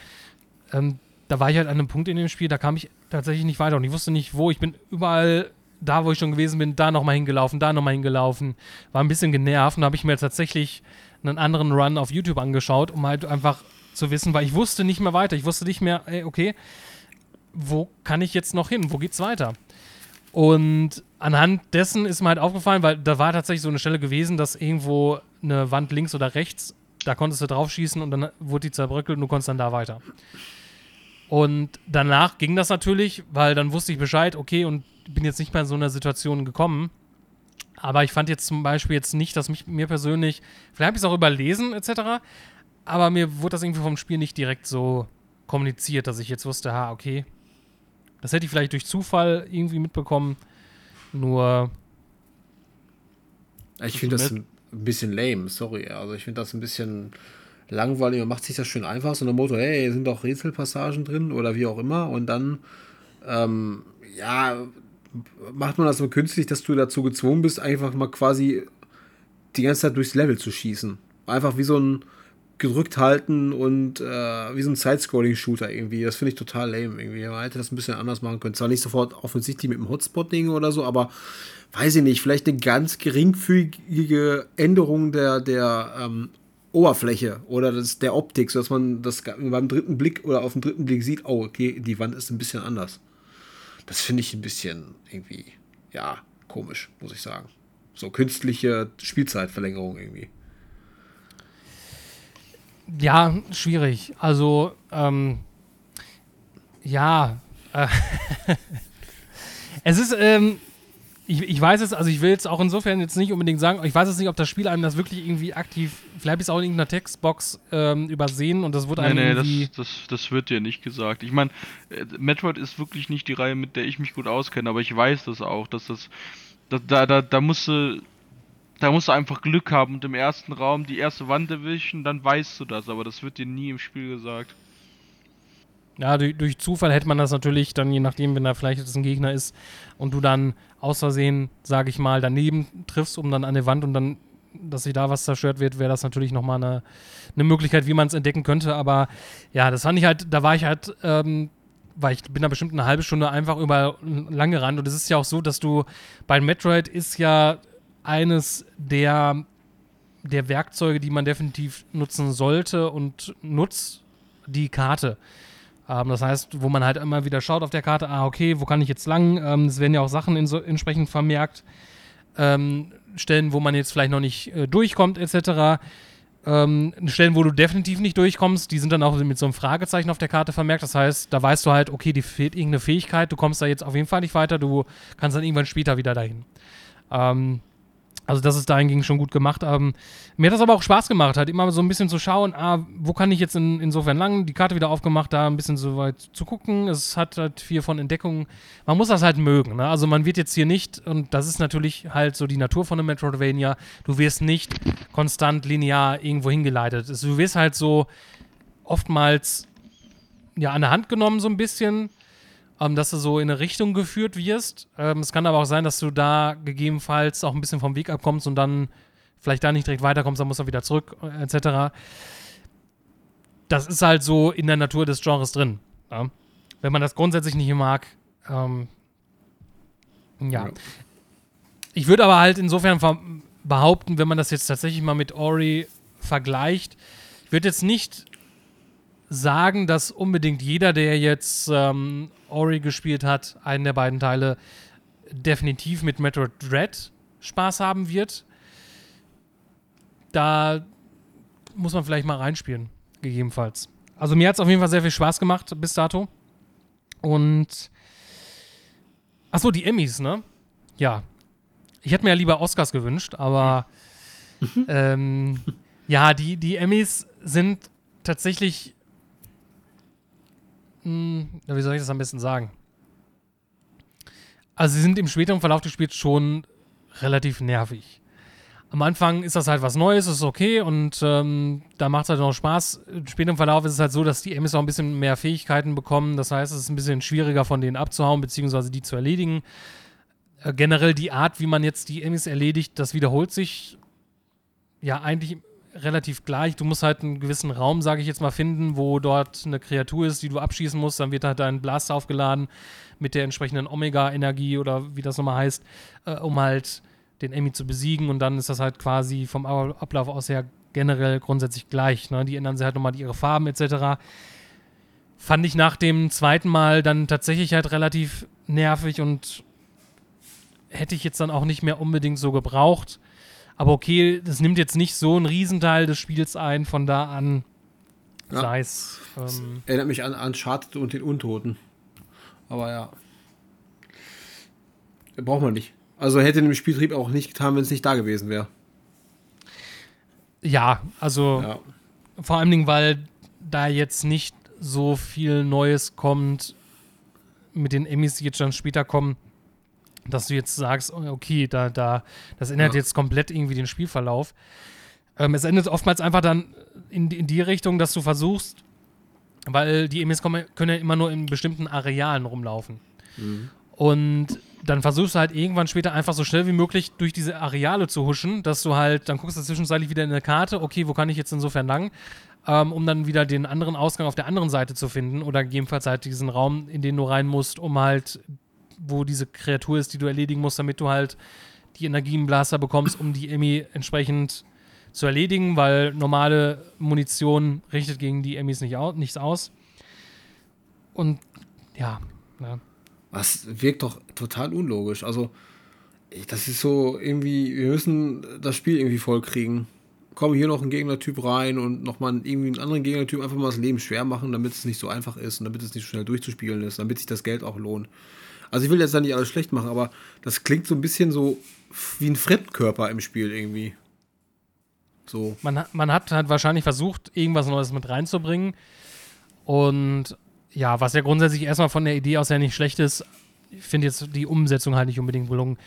ähm, da war ich halt an einem Punkt in dem Spiel, da kam ich tatsächlich nicht weiter und ich wusste nicht, wo. Ich bin überall da, wo ich schon gewesen bin, da nochmal hingelaufen, da nochmal hingelaufen. War ein bisschen genervt und habe ich mir tatsächlich einen anderen Run auf YouTube angeschaut, um halt einfach zu wissen, weil ich wusste nicht mehr weiter. Ich wusste nicht mehr, ey, okay, wo kann ich jetzt noch hin? Wo geht's weiter? Und anhand dessen ist mir halt aufgefallen, weil da war tatsächlich so eine Stelle gewesen, dass irgendwo eine Wand links oder rechts, da konntest du drauf schießen und dann wurde die zerbröckelt und du konntest dann da weiter. Und danach ging das natürlich, weil dann wusste ich Bescheid, okay, und bin jetzt nicht mehr in so einer Situation gekommen. Aber ich fand jetzt zum Beispiel jetzt nicht, dass mich mir persönlich, vielleicht habe ich es auch überlesen etc., aber mir wurde das irgendwie vom Spiel nicht direkt so kommuniziert, dass ich jetzt wusste, ha, okay, das hätte ich vielleicht durch Zufall irgendwie mitbekommen. Nur. Ich finde das ein bisschen lame, sorry. Also ich finde das ein bisschen langweilig. Man macht sich das schön einfach, so ein Motto, hey, sind doch Rätselpassagen drin oder wie auch immer. Und dann, ähm, ja, macht man das so künstlich, dass du dazu gezwungen bist, einfach mal quasi die ganze Zeit durchs Level zu schießen. Einfach wie so ein gedrückt halten und äh, wie so ein Side-Scrolling-Shooter irgendwie. Das finde ich total lame irgendwie. Man hätte das ein bisschen anders machen können. Zwar nicht sofort offensichtlich mit dem Hotspot-Ding oder so, aber weiß ich nicht, vielleicht eine ganz geringfügige Änderung der, der ähm, Oberfläche oder das, der Optik, sodass man das beim dritten Blick oder auf den dritten Blick sieht, oh, okay, die Wand ist ein bisschen anders. Das finde ich ein bisschen irgendwie, ja, komisch, muss ich sagen. So künstliche Spielzeitverlängerung irgendwie. Ja, schwierig. Also, ähm, ja. Äh, es ist, ähm, ich, ich weiß es, also ich will jetzt auch insofern jetzt nicht unbedingt sagen, ich weiß jetzt nicht, ob das Spiel einem das wirklich irgendwie aktiv, vielleicht es auch in irgendeiner Textbox ähm, übersehen und das wurde einem nee, nee. Das, das, das wird dir nicht gesagt. Ich meine, äh, Metroid ist wirklich nicht die Reihe, mit der ich mich gut auskenne, aber ich weiß das auch, dass das, da, da, da, da musst du, da musst du einfach Glück haben und im ersten Raum die erste Wand erwischen, dann weißt du das, aber das wird dir nie im Spiel gesagt. Ja, durch, durch, Zufall hätte man das natürlich dann, je nachdem, wenn da vielleicht jetzt ein Gegner ist und du dann aus Versehen, sage ich mal, daneben triffst, um dann an der Wand und dann, dass sich da was zerstört wird, wäre das natürlich nochmal eine, eine Möglichkeit, wie man es entdecken könnte. Aber ja, das fand ich halt, da war ich halt, ähm, weil ich bin da bestimmt eine halbe Stunde einfach über lang gerannt und es ist ja auch so, dass du bei Metroid ist ja eines der, der Werkzeuge, die man definitiv nutzen sollte und nutzt, die Karte. Ähm, das heißt, wo man halt immer wieder schaut auf der Karte, ah, okay, wo kann ich jetzt lang? Ähm, es werden ja auch Sachen so, entsprechend vermerkt. Ähm, Stellen, wo man jetzt vielleicht noch nicht äh, durchkommt, etc. Ähm, Stellen, wo du definitiv nicht durchkommst, die sind dann auch mit so einem Fragezeichen auf der Karte vermerkt. Das heißt, da weißt du halt, okay, die fehlt irgendeine Fähigkeit, du kommst da jetzt auf jeden Fall nicht weiter, du kannst dann irgendwann später wieder dahin. Ähm, also das ist dahingegen schon gut gemacht. Ähm, mir hat das aber auch Spaß gemacht, halt immer so ein bisschen zu schauen, ah, wo kann ich jetzt in, insofern lang, die Karte wieder aufgemacht, da ein bisschen so weit zu gucken. Es hat halt viel von Entdeckungen. Man muss das halt mögen. Ne? Also man wird jetzt hier nicht, und das ist natürlich halt so die Natur von einem Metroidvania, du wirst nicht konstant linear irgendwo hingeleitet. Du wirst halt so oftmals ja an der Hand genommen so ein bisschen ähm, dass du so in eine Richtung geführt wirst. Ähm, es kann aber auch sein, dass du da gegebenenfalls auch ein bisschen vom Weg abkommst und dann vielleicht da nicht direkt weiterkommst, dann musst du wieder zurück, äh, etc. Das ist halt so in der Natur des Genres drin. Ja? Wenn man das grundsätzlich nicht mag, ähm, ja. ja. Ich würde aber halt insofern behaupten, wenn man das jetzt tatsächlich mal mit Ori vergleicht, ich würde jetzt nicht sagen, dass unbedingt jeder, der jetzt ähm, Ori gespielt hat, einen der beiden Teile, definitiv mit Metroid Dread Spaß haben wird. Da muss man vielleicht mal reinspielen, gegebenenfalls. Also mir hat es auf jeden Fall sehr viel Spaß gemacht bis dato. Und Achso, die Emmys, ne? Ja. Ich hätte mir ja lieber Oscars gewünscht, aber ähm, ja, die, die Emmys sind tatsächlich hm, wie soll ich das am besten sagen? Also sie sind im späteren Verlauf des Spiels schon relativ nervig. Am Anfang ist das halt was Neues, ist okay und ähm, da macht es halt noch Spaß. Im Verlauf ist es halt so, dass die Emis auch ein bisschen mehr Fähigkeiten bekommen. Das heißt, es ist ein bisschen schwieriger von denen abzuhauen, beziehungsweise die zu erledigen. Äh, generell die Art, wie man jetzt die Emis erledigt, das wiederholt sich ja eigentlich relativ gleich. Du musst halt einen gewissen Raum, sage ich jetzt mal, finden, wo dort eine Kreatur ist, die du abschießen musst. Dann wird halt dein Blaster aufgeladen mit der entsprechenden Omega-Energie oder wie das nochmal heißt, äh, um halt den Emmy zu besiegen. Und dann ist das halt quasi vom Ablauf aus her generell grundsätzlich gleich. Ne? Die ändern sich halt nochmal ihre Farben etc. Fand ich nach dem zweiten Mal dann tatsächlich halt relativ nervig und hätte ich jetzt dann auch nicht mehr unbedingt so gebraucht. Aber okay, das nimmt jetzt nicht so einen Riesenteil des Spiels ein, von da an ja. sei es. Ähm, erinnert mich an Uncharted und den Untoten. Aber ja. Braucht man nicht. Also hätte dem Spieltrieb auch nicht getan, wenn es nicht da gewesen wäre. Ja, also ja. vor allen Dingen, weil da jetzt nicht so viel Neues kommt mit den Emmys, die jetzt dann später kommen dass du jetzt sagst, oh, okay, da, da, das ändert ja. jetzt komplett irgendwie den Spielverlauf. Ähm, es endet oftmals einfach dann in, in die Richtung, dass du versuchst, weil die Emis können ja immer nur in bestimmten Arealen rumlaufen. Mhm. Und dann versuchst du halt irgendwann später einfach so schnell wie möglich durch diese Areale zu huschen, dass du halt, dann guckst du zwischenzeitlich wieder in eine Karte, okay, wo kann ich jetzt insofern lang, ähm, um dann wieder den anderen Ausgang auf der anderen Seite zu finden oder gegebenenfalls halt diesen Raum, in den du rein musst, um halt wo diese Kreatur ist, die du erledigen musst, damit du halt die Energienblaster bekommst, um die Emmy entsprechend zu erledigen, weil normale Munition richtet gegen die Emmys nicht au nichts aus. Und ja, ja. Was wirkt doch total unlogisch. Also, das ist so irgendwie, wir müssen das Spiel irgendwie vollkriegen. Komm, hier noch ein Gegnertyp rein und nochmal irgendwie einen anderen Gegnertyp einfach mal das Leben schwer machen, damit es nicht so einfach ist und damit es nicht so schnell durchzuspielen ist, damit sich das Geld auch lohnt. Also ich will jetzt da nicht alles schlecht machen, aber das klingt so ein bisschen so wie ein Fremdkörper im Spiel irgendwie. So. Man, man hat halt wahrscheinlich versucht, irgendwas Neues mit reinzubringen. Und ja, was ja grundsätzlich erstmal von der Idee aus ja nicht schlecht ist, ich finde jetzt die Umsetzung halt nicht unbedingt gelungen.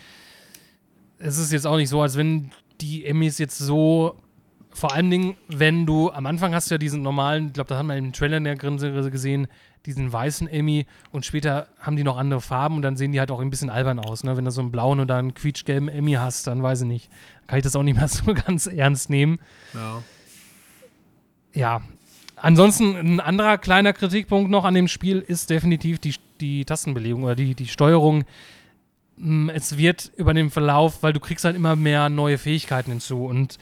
Es ist jetzt auch nicht so, als wenn die Emmys jetzt so, vor allen Dingen, wenn du, am Anfang hast du ja diesen normalen, ich glaube, da haben wir im Trailer der Grinse gesehen, diesen weißen Emmy und später haben die noch andere Farben und dann sehen die halt auch ein bisschen albern aus. Ne? Wenn du so einen blauen oder einen quietschgelben Emmy hast, dann weiß ich nicht. Kann ich das auch nicht mehr so ganz ernst nehmen. Ja. Ja. Ansonsten ein anderer kleiner Kritikpunkt noch an dem Spiel ist definitiv die, die Tastenbelegung oder die, die Steuerung. Hm, es wird über den Verlauf, weil du kriegst halt immer mehr neue Fähigkeiten hinzu und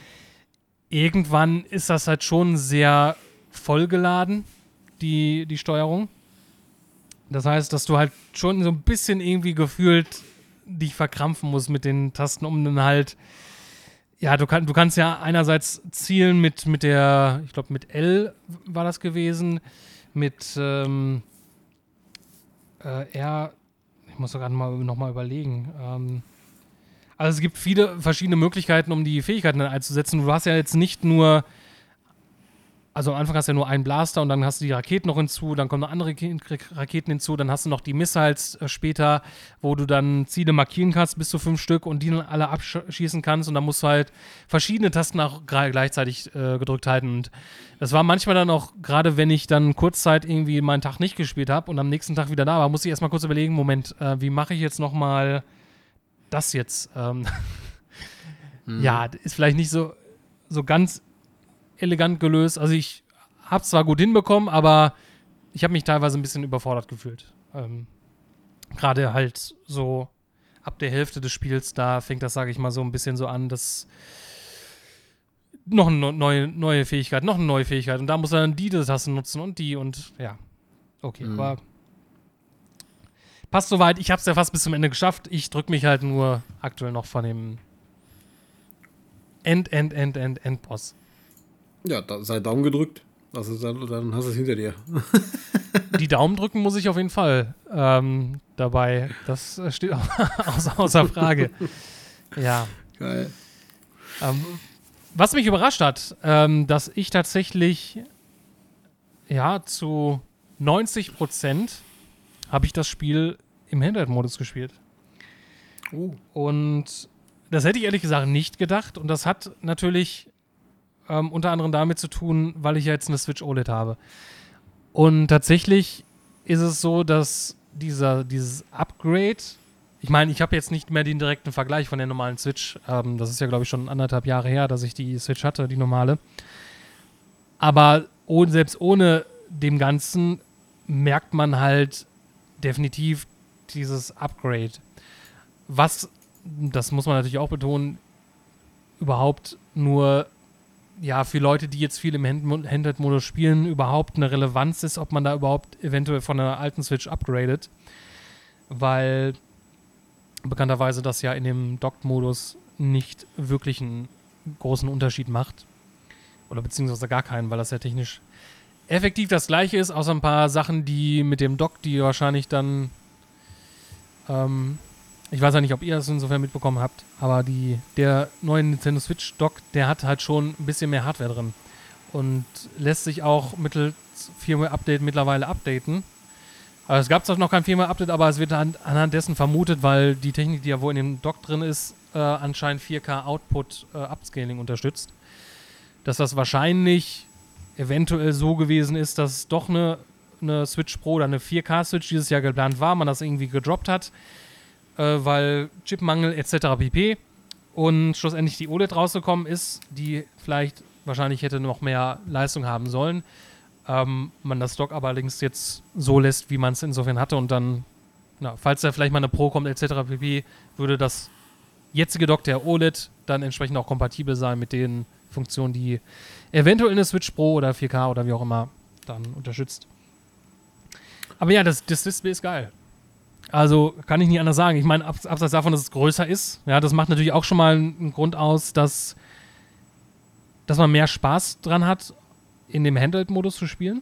irgendwann ist das halt schon sehr vollgeladen die, die Steuerung. Das heißt, dass du halt schon so ein bisschen irgendwie gefühlt dich verkrampfen musst mit den Tasten, um dann halt. Ja, du, kann, du kannst ja einerseits zielen mit, mit der, ich glaube, mit L war das gewesen, mit ähm, äh, R, ich muss sogar noch mal, noch mal überlegen. Ähm, also es gibt viele verschiedene Möglichkeiten, um die Fähigkeiten dann einzusetzen. Du hast ja jetzt nicht nur also am Anfang hast du ja nur einen Blaster und dann hast du die Raketen noch hinzu, dann kommen noch andere Raketen hinzu, dann hast du noch die Missiles äh, später, wo du dann Ziele markieren kannst, bis zu fünf Stück und die dann alle abschießen kannst und dann musst du halt verschiedene Tasten auch gleichzeitig äh, gedrückt halten und das war manchmal dann auch, gerade wenn ich dann kurzzeit irgendwie meinen Tag nicht gespielt habe und am nächsten Tag wieder da war, muss ich erstmal kurz überlegen, Moment, äh, wie mache ich jetzt nochmal das jetzt? Ähm mhm. Ja, ist vielleicht nicht so, so ganz elegant gelöst. Also ich habe es zwar gut hinbekommen, aber ich habe mich teilweise ein bisschen überfordert gefühlt. Ähm, Gerade halt so ab der Hälfte des Spiels, da fängt das, sage ich mal, so ein bisschen so an, dass noch eine neue, neue Fähigkeit, noch eine neue Fähigkeit und da muss er dann die Tasten nutzen und die und ja. Okay, mhm. aber passt soweit. Ich habe es ja fast bis zum Ende geschafft. Ich drücke mich halt nur aktuell noch von dem End, End, End, End, Endboss. Ja, da, sei Daumen gedrückt. Also dann, dann hast du es hinter dir. Die Daumen drücken muss ich auf jeden Fall ähm, dabei. Das steht auch außer, außer Frage. Ja. Geil. Ähm, was mich überrascht hat, ähm, dass ich tatsächlich ja zu 90 Prozent habe ich das Spiel im Handheld-Modus gespielt. Oh. Und das hätte ich ehrlich gesagt nicht gedacht. Und das hat natürlich ähm, unter anderem damit zu tun, weil ich ja jetzt eine Switch OLED habe. Und tatsächlich ist es so, dass dieser, dieses Upgrade, ich meine, ich habe jetzt nicht mehr den direkten Vergleich von der normalen Switch. Ähm, das ist ja, glaube ich, schon anderthalb Jahre her, dass ich die Switch hatte, die normale. Aber oh, selbst ohne dem Ganzen merkt man halt definitiv dieses Upgrade. Was, das muss man natürlich auch betonen, überhaupt nur ja, für Leute, die jetzt viel im Handheld-Modus spielen, überhaupt eine Relevanz ist, ob man da überhaupt eventuell von einer alten Switch upgradet. Weil bekannterweise das ja in dem Docked-Modus nicht wirklich einen großen Unterschied macht. Oder beziehungsweise gar keinen, weil das ja technisch effektiv das gleiche ist, außer ein paar Sachen, die mit dem Dock, die wahrscheinlich dann ähm, ich weiß ja nicht, ob ihr das insofern mitbekommen habt, aber die, der neue Nintendo Switch Dock, der hat halt schon ein bisschen mehr Hardware drin und lässt sich auch mittels Firmware-Update mittlerweile updaten. Also es gab zwar noch kein Firmware-Update, aber es wird an, anhand dessen vermutet, weil die Technik, die ja wohl in dem Dock drin ist, äh, anscheinend 4K Output äh, Upscaling unterstützt. Dass das wahrscheinlich eventuell so gewesen ist, dass doch eine, eine Switch Pro oder eine 4K-Switch dieses Jahr geplant war, man das irgendwie gedroppt hat äh, weil Chipmangel etc. pp. Und schlussendlich die OLED rausgekommen ist, die vielleicht wahrscheinlich hätte noch mehr Leistung haben sollen. Ähm, man das Dock aber allerdings jetzt so lässt, wie man es insofern hatte und dann, na, falls da vielleicht mal eine Pro kommt etc. pp, würde das jetzige Dock der OLED dann entsprechend auch kompatibel sein mit den Funktionen, die eventuell eine Switch Pro oder 4K oder wie auch immer dann unterstützt. Aber ja, das, das Display ist geil. Also kann ich nicht anders sagen. Ich meine, abseits davon, dass es größer ist, ja, das macht natürlich auch schon mal einen Grund aus, dass, dass man mehr Spaß dran hat, in dem Handheld-Modus zu spielen.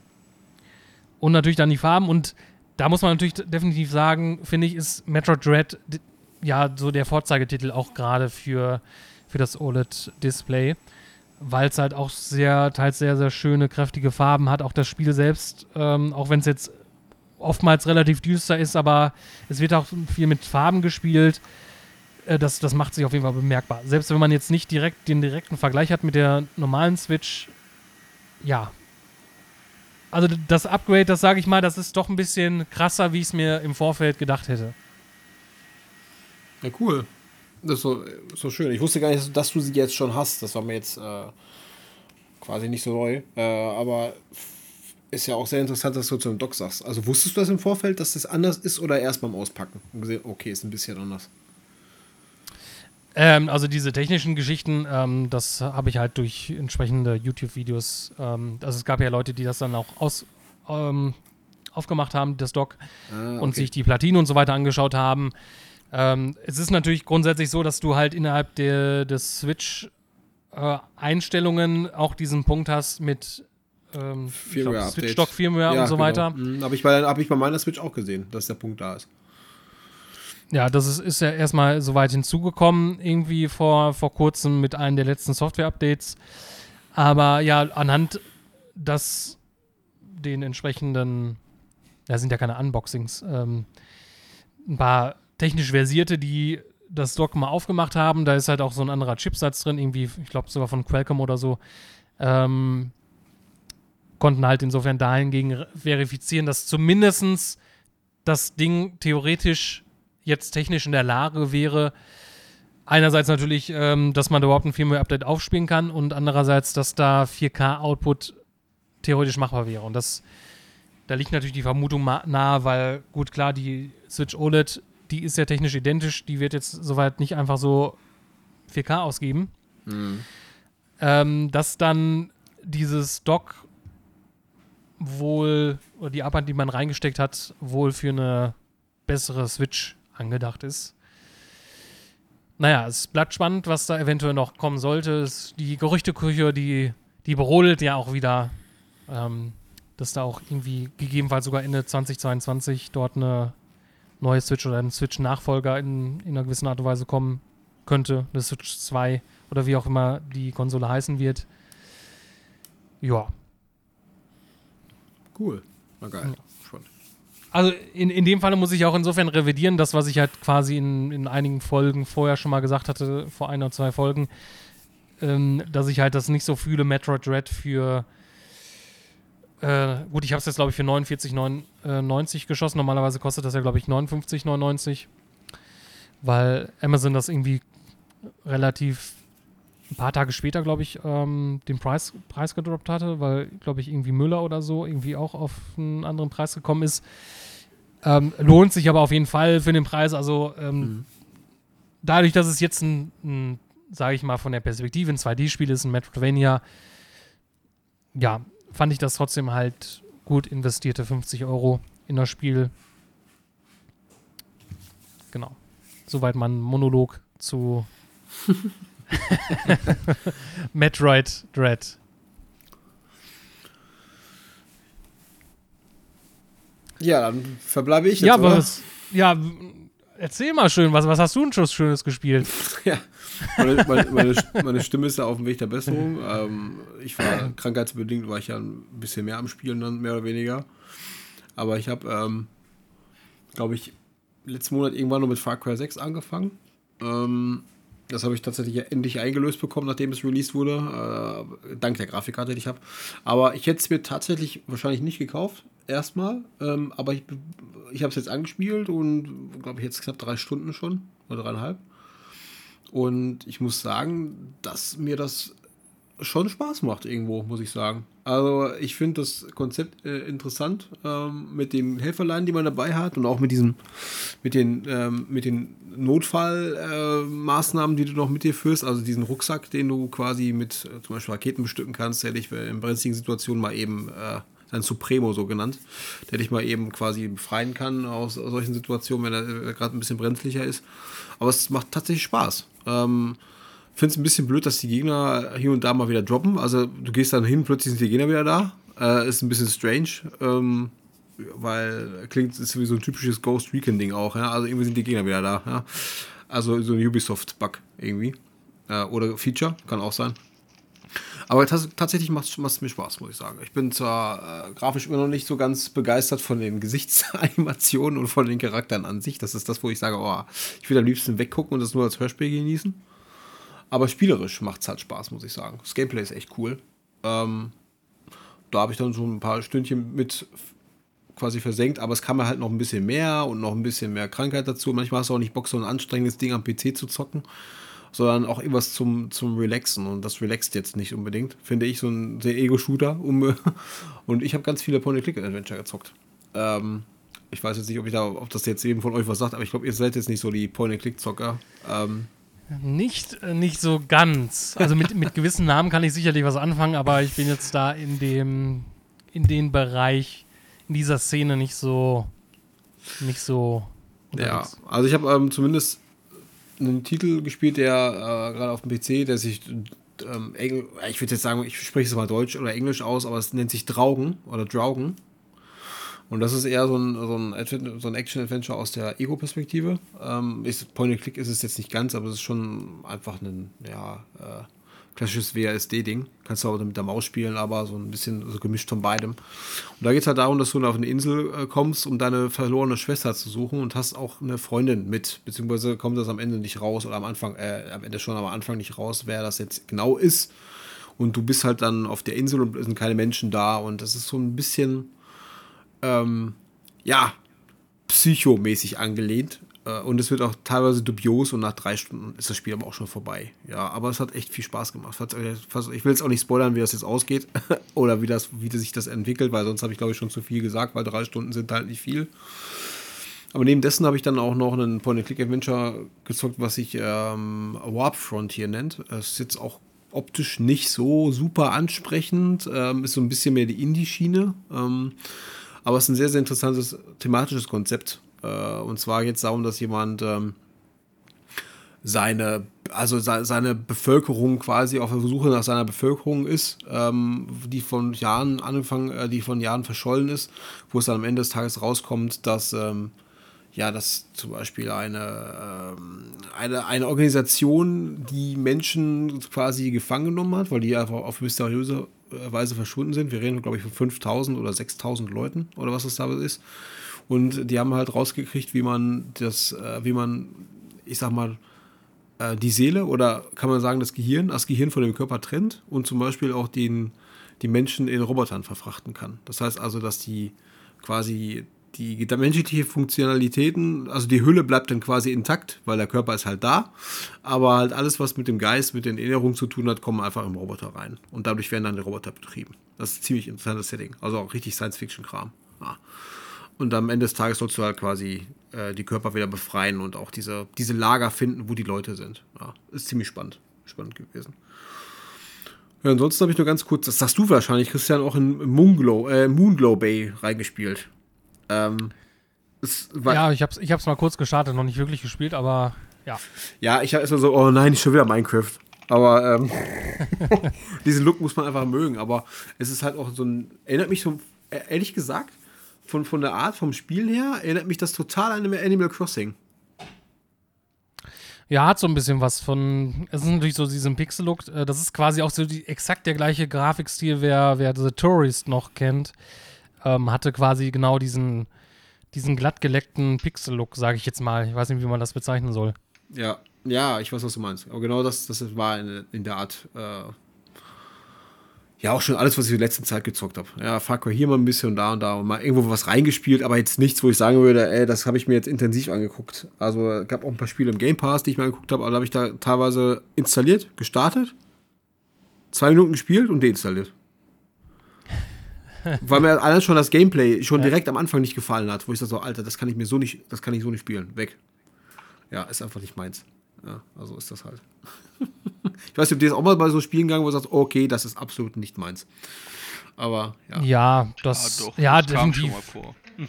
Und natürlich dann die Farben. Und da muss man natürlich definitiv sagen, finde ich, ist Metroid Dread ja so der Vorzeigetitel auch gerade für, für das OLED-Display. Weil es halt auch sehr, teils sehr, sehr schöne, kräftige Farben hat. Auch das Spiel selbst, ähm, auch wenn es jetzt oftmals relativ düster ist, aber es wird auch viel mit Farben gespielt. Äh, das, das macht sich auf jeden Fall bemerkbar. Selbst wenn man jetzt nicht direkt den direkten Vergleich hat mit der normalen Switch, ja. Also das Upgrade, das sage ich mal, das ist doch ein bisschen krasser, wie ich es mir im Vorfeld gedacht hätte. Ja, cool. Das ist so, so schön. Ich wusste gar nicht, dass du sie jetzt schon hast. Das war mir jetzt äh, quasi nicht so neu. Äh, aber ist ja auch sehr interessant, dass du zum Doc sagst. Also wusstest du das im Vorfeld, dass das anders ist oder erst beim Auspacken und gesehen, okay, ist ein bisschen anders? Ähm, also diese technischen Geschichten, ähm, das habe ich halt durch entsprechende YouTube-Videos. Ähm, also es gab ja Leute, die das dann auch aus, ähm, aufgemacht haben, das Doc, ah, okay. und sich die Platine und so weiter angeschaut haben. Ähm, es ist natürlich grundsätzlich so, dass du halt innerhalb der, des Switch-Einstellungen äh, auch diesen Punkt hast mit ähm, Firmware Switch Stock Firmware ja, und so genau. weiter. Mhm, Habe ich, bei, hab ich bei meiner Switch auch gesehen, dass der Punkt da ist. Ja, das ist, ist ja erstmal soweit hinzugekommen, irgendwie vor, vor kurzem mit einem der letzten Software-Updates. Aber ja, anhand das den entsprechenden, da sind ja keine Unboxings, ähm, ein paar technisch versierte, die das Dock mal aufgemacht haben. Da ist halt auch so ein anderer Chipsatz drin, irgendwie, ich glaube sogar von Qualcomm oder so. Ähm, konnten halt insofern dahingegen verifizieren, dass zumindest das Ding theoretisch jetzt technisch in der Lage wäre, einerseits natürlich, ähm, dass man da überhaupt ein Firmware-Update aufspielen kann und andererseits, dass da 4K-Output theoretisch machbar wäre. Und das, da liegt natürlich die Vermutung nahe, weil gut, klar, die Switch OLED, die ist ja technisch identisch, die wird jetzt soweit nicht einfach so 4K ausgeben. Mhm. Ähm, dass dann dieses Dock wohl, oder die Arbeit, die man reingesteckt hat, wohl für eine bessere Switch angedacht ist. Naja, es bleibt spannend, was da eventuell noch kommen sollte. die Gerüchteküche, die, die berodelt ja auch wieder, ähm, dass da auch irgendwie gegebenenfalls sogar Ende 2022 dort eine neue Switch oder ein Switch-Nachfolger in, in einer gewissen Art und Weise kommen könnte. Eine Switch 2 oder wie auch immer die Konsole heißen wird. Ja, Cool. War geil. Ja. Also in, in dem Falle muss ich auch insofern revidieren, das, was ich halt quasi in, in einigen Folgen vorher schon mal gesagt hatte, vor ein oder zwei Folgen, ähm, dass ich halt das nicht so fühle, Metroid Red für äh, gut, ich habe es jetzt, glaube ich, für 49,90 geschossen. Normalerweise kostet das ja, glaube ich, 59,99. Weil Amazon das irgendwie relativ ein paar Tage später, glaube ich, ähm, den Preis, Preis gedroppt hatte, weil, glaube ich, irgendwie Müller oder so irgendwie auch auf einen anderen Preis gekommen ist. Ähm, lohnt sich aber auf jeden Fall für den Preis. Also ähm, mhm. dadurch, dass es jetzt ein, ein sage ich mal, von der Perspektive ein 2D-Spiel ist, ein Metroidvania, ja, fand ich das trotzdem halt gut investierte 50 Euro in das Spiel. Genau. Soweit mein Monolog zu Metroid Dread. Ja, dann verbleibe ich jetzt, ja, was, ja, erzähl mal schön, was, was hast du denn schon Schönes gespielt? ja, meine, meine, meine, meine, Stimme ist ja auf dem Weg der Besserung. Ähm, ich war krankheitsbedingt, war ich ja ein bisschen mehr am Spielen dann, mehr oder weniger. Aber ich habe, ähm, glaube ich, letzten Monat irgendwann noch mit Far Cry 6 angefangen. Ähm, das habe ich tatsächlich endlich eingelöst bekommen, nachdem es released wurde. Äh, dank der Grafikkarte, die ich habe. Aber ich hätte es mir tatsächlich wahrscheinlich nicht gekauft. Erstmal. Ähm, aber ich, ich habe es jetzt angespielt und glaube ich jetzt knapp drei Stunden schon. Oder dreieinhalb. Und ich muss sagen, dass mir das schon Spaß macht irgendwo, muss ich sagen. Also ich finde das Konzept äh, interessant ähm, mit den Helferlein, die man dabei hat und auch mit diesen, mit den, ähm, mit den Notfallmaßnahmen, äh, die du noch mit dir führst. Also diesen Rucksack, den du quasi mit äh, zum Beispiel Raketen bestücken kannst, der dich in brenzligen Situationen mal eben äh, sein Supremo so genannt, der dich mal eben quasi befreien kann aus, aus solchen Situationen, wenn er gerade ein bisschen brenzlicher ist. Aber es macht tatsächlich Spaß. Ähm, finde es ein bisschen blöd, dass die Gegner hier und da mal wieder droppen. Also du gehst dann hin, plötzlich sind die Gegner wieder da. Äh, ist ein bisschen strange. Ähm, weil klingt ist wie so ein typisches Ghost Recon Ding auch. Ja? Also irgendwie sind die Gegner wieder da. Ja? Also so ein Ubisoft-Bug irgendwie. Äh, oder Feature, kann auch sein. Aber tatsächlich macht es mir Spaß, muss ich sagen. Ich bin zwar äh, grafisch immer noch nicht so ganz begeistert von den Gesichtsanimationen und von den Charakteren an sich. Das ist das, wo ich sage, oh, ich will am liebsten weggucken und das nur als Hörspiel genießen. Aber spielerisch macht es halt Spaß, muss ich sagen. Das Gameplay ist echt cool. Ähm, da habe ich dann so ein paar Stündchen mit quasi versenkt, aber es kam halt noch ein bisschen mehr und noch ein bisschen mehr Krankheit dazu. Manchmal hast du auch nicht Bock, so ein anstrengendes Ding am PC zu zocken sondern auch irgendwas zum, zum Relaxen. Und das relaxt jetzt nicht unbedingt. Finde ich so ein sehr Ego-Shooter. Und ich habe ganz viele Point-and-Click-Adventure gezockt. Ähm, ich weiß jetzt nicht, ob, ich da, ob das jetzt jedem von euch was sagt, aber ich glaube, ihr seid jetzt nicht so die Point-and-Click-Zocker. Ähm, nicht, äh, nicht so ganz. Also mit, mit gewissen Namen kann ich sicherlich was anfangen, aber ich bin jetzt da in dem, in dem Bereich, in dieser Szene nicht so, nicht so. Unterwegs. Ja, also ich habe ähm, zumindest einen Titel gespielt, der äh, gerade auf dem PC, der sich, ähm, ich würde jetzt sagen, ich spreche es mal Deutsch oder Englisch aus, aber es nennt sich Draugen oder Draugen. Und das ist eher so ein, so ein, so ein Action-Adventure aus der Ego-Perspektive. Ähm, Point-and-Click ist es jetzt nicht ganz, aber es ist schon einfach ein, ja, äh, klassisches WASD-Ding. Kannst du auch mit der Maus spielen, aber so ein bisschen so gemischt von beidem. Und da geht es halt darum, dass du auf eine Insel äh, kommst, um deine verlorene Schwester zu suchen und hast auch eine Freundin mit, beziehungsweise kommt das am Ende nicht raus oder am Anfang, äh, am Ende schon, am Anfang nicht raus, wer das jetzt genau ist. Und du bist halt dann auf der Insel und es sind keine Menschen da und das ist so ein bisschen, ähm, ja, psychomäßig angelehnt. Äh, und es wird auch teilweise dubios und nach drei Stunden ist das Spiel aber auch schon vorbei. Ja, aber es hat echt viel Spaß gemacht. Ich will jetzt auch nicht spoilern, wie das jetzt ausgeht oder wie, das, wie sich das entwickelt, weil sonst habe ich glaube ich schon zu viel gesagt, weil drei Stunden sind halt nicht viel. Aber neben dessen habe ich dann auch noch einen Point-and-Click-Adventure gezockt, was sich ähm, Warp Frontier nennt. Es ist jetzt auch optisch nicht so super ansprechend, ähm, ist so ein bisschen mehr die Indie-Schiene. Ähm, aber es ist ein sehr, sehr interessantes thematisches Konzept. Äh, und zwar geht es darum, dass jemand ähm, seine, also seine Bevölkerung quasi auf der Suche nach seiner Bevölkerung ist, ähm, die von Jahren angefangen, äh, die von Jahren verschollen ist, wo es dann am Ende des Tages rauskommt, dass ähm, ja, dass zum Beispiel eine, ähm, eine, eine Organisation, die Menschen quasi gefangen genommen hat, weil die einfach auf mysteriöse Weise verschwunden sind. Wir reden, glaube ich, von 5000 oder 6000 Leuten oder was das da ist. Und die haben halt rausgekriegt, wie man das, äh, wie man, ich sag mal, äh, die Seele oder kann man sagen, das Gehirn, das Gehirn von dem Körper trennt und zum Beispiel auch den, die Menschen in Robotern verfrachten kann. Das heißt also, dass die quasi die, menschliche Funktionalitäten, also die Hülle bleibt dann quasi intakt, weil der Körper ist halt da, aber halt alles, was mit dem Geist, mit den Erinnerungen zu tun hat, kommen einfach im Roboter rein und dadurch werden dann die Roboter betrieben. Das ist ein ziemlich interessantes Setting, also auch richtig Science-Fiction-Kram. Ja. Und am Ende des Tages sollst du halt quasi äh, die Körper wieder befreien und auch diese, diese Lager finden, wo die Leute sind. Ja, ist ziemlich spannend. Spannend gewesen. Ja, ansonsten habe ich nur ganz kurz, das sagst du wahrscheinlich, Christian, auch in Moonglow, äh, Moonglow Bay reingespielt. Ähm, ja, ich habe es ich hab's mal kurz gestartet, noch nicht wirklich gespielt, aber ja. Ja, ich habe erstmal so, oh nein, ich schon wieder Minecraft. Aber ähm, diesen Look muss man einfach mögen. Aber es ist halt auch so ein, erinnert mich so, e-, ehrlich gesagt, von, von der Art, vom Spiel her, erinnert mich das total an Animal Crossing. Ja, hat so ein bisschen was von. Es ist natürlich so diesen Pixel-Look. Äh, das ist quasi auch so die, exakt der gleiche Grafikstil, wer, wer The Tourist noch kennt. Ähm, hatte quasi genau diesen, diesen glattgeleckten Pixel-Look, sage ich jetzt mal. Ich weiß nicht, wie man das bezeichnen soll. Ja, ja, ich weiß, was du meinst. Aber genau das, das war in, in der Art äh, ja, auch schon alles, was ich in der letzten Zeit gezockt habe. Ja, Far Cry hier mal ein bisschen und da und da und mal irgendwo was reingespielt, aber jetzt nichts, wo ich sagen würde, ey, das habe ich mir jetzt intensiv angeguckt. Also, es gab auch ein paar Spiele im Game Pass, die ich mir angeguckt habe, aber da habe ich da teilweise installiert, gestartet, zwei Minuten gespielt und deinstalliert. Weil mir alles schon das Gameplay schon direkt am Anfang nicht gefallen hat, wo ich so, Alter, das kann ich mir so nicht, das kann ich so nicht spielen. Weg. Ja, ist einfach nicht meins. Ja, also ist das halt. ich weiß nicht, ob dir das auch mal bei so Spielen gegangen, wo du sagst, okay, das ist absolut nicht meins. Aber ja. Ja, das, Ah, doch, ja, das kam definitiv. schon mal vor.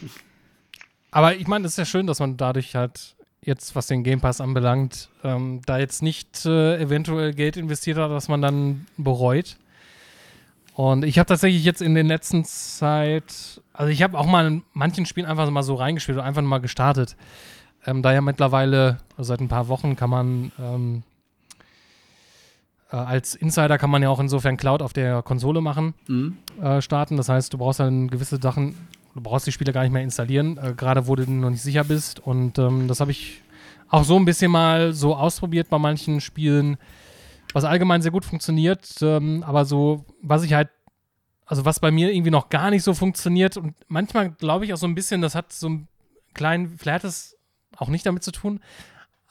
Aber ich meine, es ist ja schön, dass man dadurch halt jetzt, was den Game Pass anbelangt, ähm, da jetzt nicht äh, eventuell Geld investiert hat, das man dann bereut. Und ich habe tatsächlich jetzt in den letzten Zeit, also ich habe auch mal in manchen Spielen einfach mal so reingespielt und einfach mal gestartet. Ähm, da ja mittlerweile, also seit ein paar Wochen kann man ähm, äh, als Insider kann man ja auch insofern Cloud auf der Konsole machen Mhm. äh, starten. Das heißt, du brauchst dann gewisse Sachen, du brauchst die Spiele gar nicht mehr installieren, äh, gerade wo du noch nicht sicher bist. Und ähm, das habe ich auch so ein bisschen mal so ausprobiert bei manchen Spielen, was allgemein sehr gut funktioniert. Ähm, aber so, was ich halt, also was bei mir irgendwie noch gar nicht so funktioniert und manchmal glaube ich auch so ein bisschen, das hat so einen kleinen, vielleicht hat es auch nicht damit zu tun,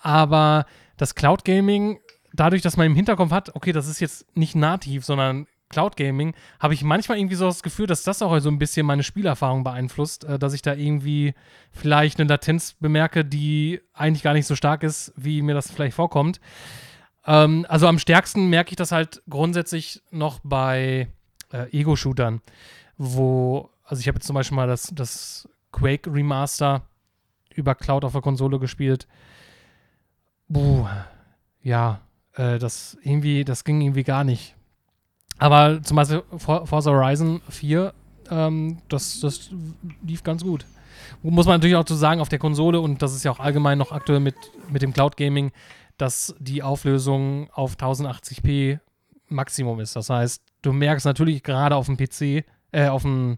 aber das Cloud Gaming, dadurch, dass man im Hinterkopf hat, okay, das ist jetzt nicht nativ, sondern Cloud Gaming, habe ich manchmal irgendwie so das Gefühl, dass das auch so ein bisschen meine Spielerfahrung beeinflusst, äh, dass ich da irgendwie vielleicht eine Latenz bemerke, die eigentlich gar nicht so stark ist, wie mir das vielleicht vorkommt. Ähm, also am stärksten merke ich das halt grundsätzlich noch bei äh, Ego-Shootern, wo, also ich habe jetzt zum Beispiel mal das, das Quake Remaster über Cloud auf der Konsole gespielt. Buh, ja, äh, das irgendwie, das ging irgendwie gar nicht. Aber zum Beispiel For- Forza Horizon 4, ähm, das, das lief ganz gut. Muss man natürlich auch zu sagen, auf der Konsole, und das ist ja auch allgemein noch aktuell mit, mit dem Cloud Gaming, dass die Auflösung auf 1080p Maximum ist. Das heißt, du merkst natürlich gerade auf dem PC, äh, auf dem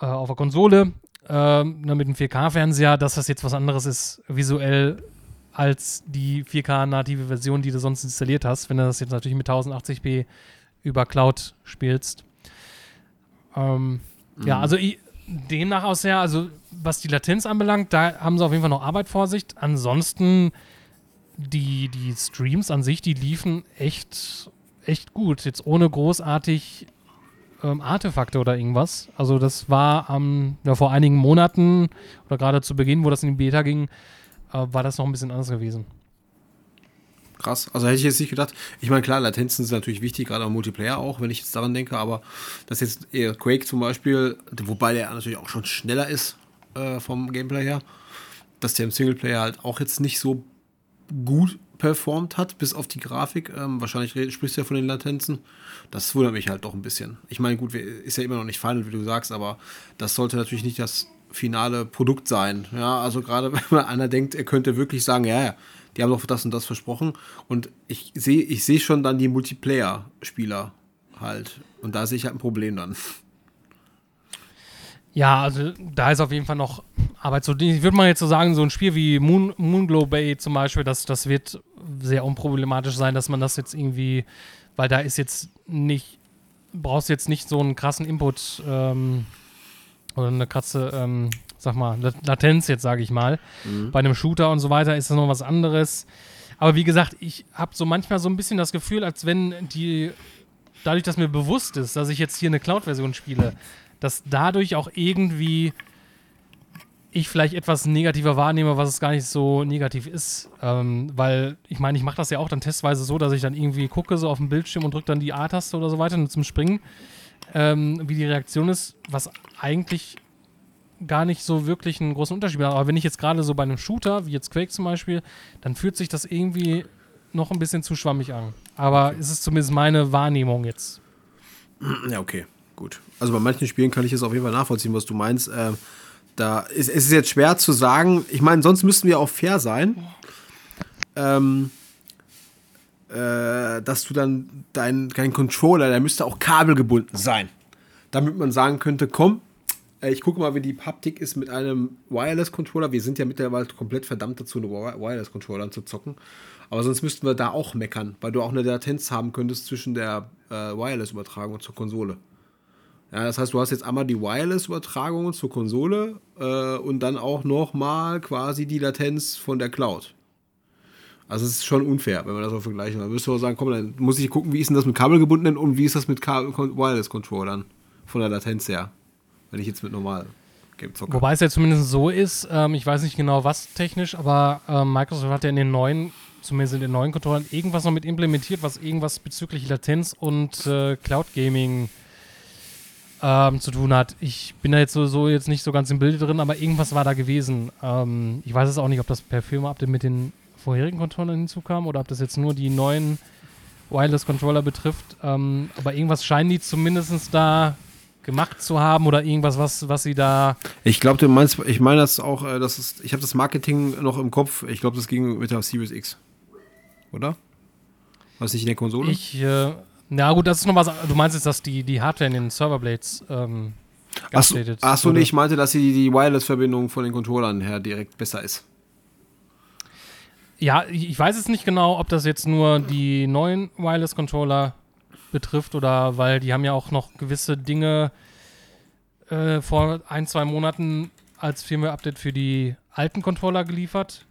äh, auf der Konsole, ähm, ne, mit dem 4K-Fernseher, dass das jetzt was anderes ist, visuell, als die 4K-native Version, die du sonst installiert hast, wenn du das jetzt natürlich mit 1080p über Cloud spielst. Ähm, Ja, also i- demnach aus her, also was die Latenz anbelangt, da haben sie auf jeden Fall noch Arbeit vor sich. Ansonsten die, die Streams an sich, die liefen echt, echt gut. Jetzt ohne großartig ähm, Artefakte oder irgendwas. Also das war am, ja, vor einigen Monaten oder gerade zu Beginn, wo das in die Beta ging, äh, war das noch ein bisschen anders gewesen. Krass. Also hätte ich jetzt nicht gedacht. Ich meine, klar, Latenzen sind natürlich wichtig, gerade am Multiplayer auch, wenn ich jetzt daran denke, aber dass jetzt eher Quake zum Beispiel, wobei der natürlich auch schon schneller ist äh, vom Gameplay her, dass der im Singleplayer halt auch jetzt nicht so gut performt hat, bis auf die Grafik. Ähm, wahrscheinlich sprichst du ja von den Latenzen. Das wundert mich halt doch ein bisschen. Ich meine, gut, ist ja immer noch nicht final, wie du sagst, aber das sollte natürlich nicht das finale Produkt sein. Ja, also gerade wenn man einer denkt, er könnte wirklich sagen, ja, ja, die haben doch das und das versprochen. Und ich sehe ich sehe schon dann die Multiplayer-Spieler halt. Und da sehe ich halt ein Problem dann. Ja, also da ist auf jeden Fall noch Arbeit. So, ich würde mal jetzt so sagen, so ein Spiel wie Moon, Moonglow Bay zum Beispiel, das, das wird sehr unproblematisch sein, dass man das jetzt irgendwie, weil da ist jetzt nicht, brauchst jetzt nicht so einen krassen Input ähm, oder eine krasse, ähm, sag mal, Lat- Latenz jetzt, sage ich mal. Bei einem Shooter und so weiter ist das noch was anderes. Aber wie gesagt, ich habe so manchmal so ein bisschen das Gefühl, als wenn die, dadurch, dass mir bewusst ist, dass ich jetzt hier eine Cloud-Version spiele, dass dadurch auch irgendwie ich vielleicht etwas negativer wahrnehme, was es gar nicht so negativ ist. Ähm, weil ich meine, ich mache das ja auch dann testweise so, dass ich dann irgendwie gucke so auf dem Bildschirm und drücke dann die A-Taste oder so weiter nur zum Springen, ähm, wie die Reaktion ist, was eigentlich gar nicht so wirklich einen großen Unterschied macht. Aber wenn ich jetzt gerade so bei einem Shooter, wie jetzt Quake zum Beispiel, dann fühlt sich das irgendwie noch ein bisschen zu schwammig an. Aber es ist zumindest meine Wahrnehmung jetzt. Ja, okay, gut. Also bei manchen Spielen kann ich es auf jeden Fall nachvollziehen, was du meinst. Ähm, da ist es ist jetzt schwer zu sagen. Ich meine, sonst müssten wir auch fair sein. Ähm, äh, dass du dann dein, dein Controller, der müsste auch kabelgebunden sein. Damit man sagen könnte, komm, äh, ich gucke mal, wie die Haptik ist mit einem Wireless-Controller. Wir sind ja mittlerweile komplett verdammt dazu, eine Wi- Wireless-Controller zu zocken. Aber sonst müssten wir da auch meckern, weil du auch eine Latenz haben könntest zwischen der äh, Wireless-Übertragung zur Konsole. Ja, das heißt, du hast jetzt einmal die Wireless-Übertragung zur Konsole äh, und dann auch nochmal quasi die Latenz von der Cloud. Also es ist schon unfair, wenn man das so vergleichen. Da müsste man sagen, komm, dann muss ich gucken, wie ist denn das mit kabelgebundenen und wie ist das mit Wireless-Controllern von der Latenz her. Wenn ich jetzt mit normal Game-Zocker. Wobei es ja zumindest so ist, ähm, ich weiß nicht genau was technisch, aber ähm, Microsoft hat ja in den neuen, zumindest in den neuen Controllern, irgendwas noch mit implementiert, was irgendwas bezüglich Latenz und äh, Cloud Gaming ähm, zu tun hat. Ich bin da jetzt so, so jetzt nicht so ganz im Bilde drin, aber irgendwas war da gewesen. Ähm, ich weiß es auch nicht, ob das per Firma-Update mit den vorherigen Controllern hinzukam oder ob das jetzt nur die neuen Wireless-Controller betrifft. Ähm, aber irgendwas scheinen die zumindest da gemacht zu haben oder irgendwas, was, was sie da. Ich glaube, du meinst, ich meine das auch, äh, das ist, ich habe das Marketing noch im Kopf. Ich glaube, das ging mit der Series X. Oder? Was nicht in der Konsole? Ich, äh, na gut, das ist noch was. Du meinst jetzt, dass die, die Hardware in den Serverblades ähm, Achso, ach so, nee, ich meinte, dass die, die Wireless-Verbindung von den Controllern her direkt besser ist. Ja, ich weiß jetzt nicht genau, ob das jetzt nur die neuen Wireless-Controller betrifft oder weil die haben ja auch noch gewisse Dinge äh, vor ein, zwei Monaten als Firmware-Update für die alten Controller geliefert.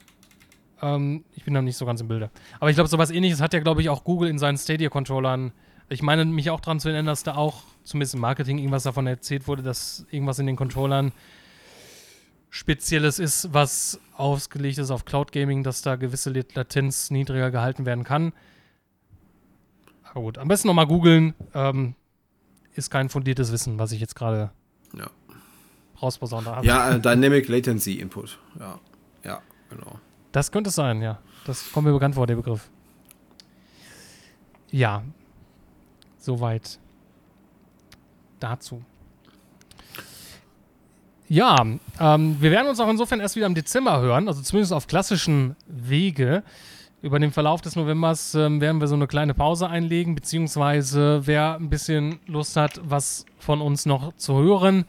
Ähm, ich bin da nicht so ganz im Bilde. Aber ich glaube, sowas ähnliches hat ja, glaube ich, auch Google in seinen Stadia-Controllern. Ich meine, mich auch daran zu erinnern, dass da auch, zumindest im Marketing, irgendwas davon erzählt wurde, dass irgendwas in den Controllern Spezielles ist, was ausgelegt ist auf Cloud Gaming, dass da gewisse Lat- Latenz niedriger gehalten werden kann. Aber gut, am besten nochmal googeln. Ähm, ist kein fundiertes Wissen, was ich jetzt gerade Ja. rausposaunt habe. Ja, äh, Dynamic Latency Input. Ja, ja, genau. Das könnte es sein, ja. Das kommt mir bekannt vor, der Begriff. Ja. Soweit dazu. Ja, ähm, wir werden uns auch insofern erst wieder im Dezember hören, also zumindest auf klassischen Wege. Über den Verlauf des Novembers ähm, werden wir so eine kleine Pause einlegen, beziehungsweise wer ein bisschen Lust hat, was von uns noch zu hören,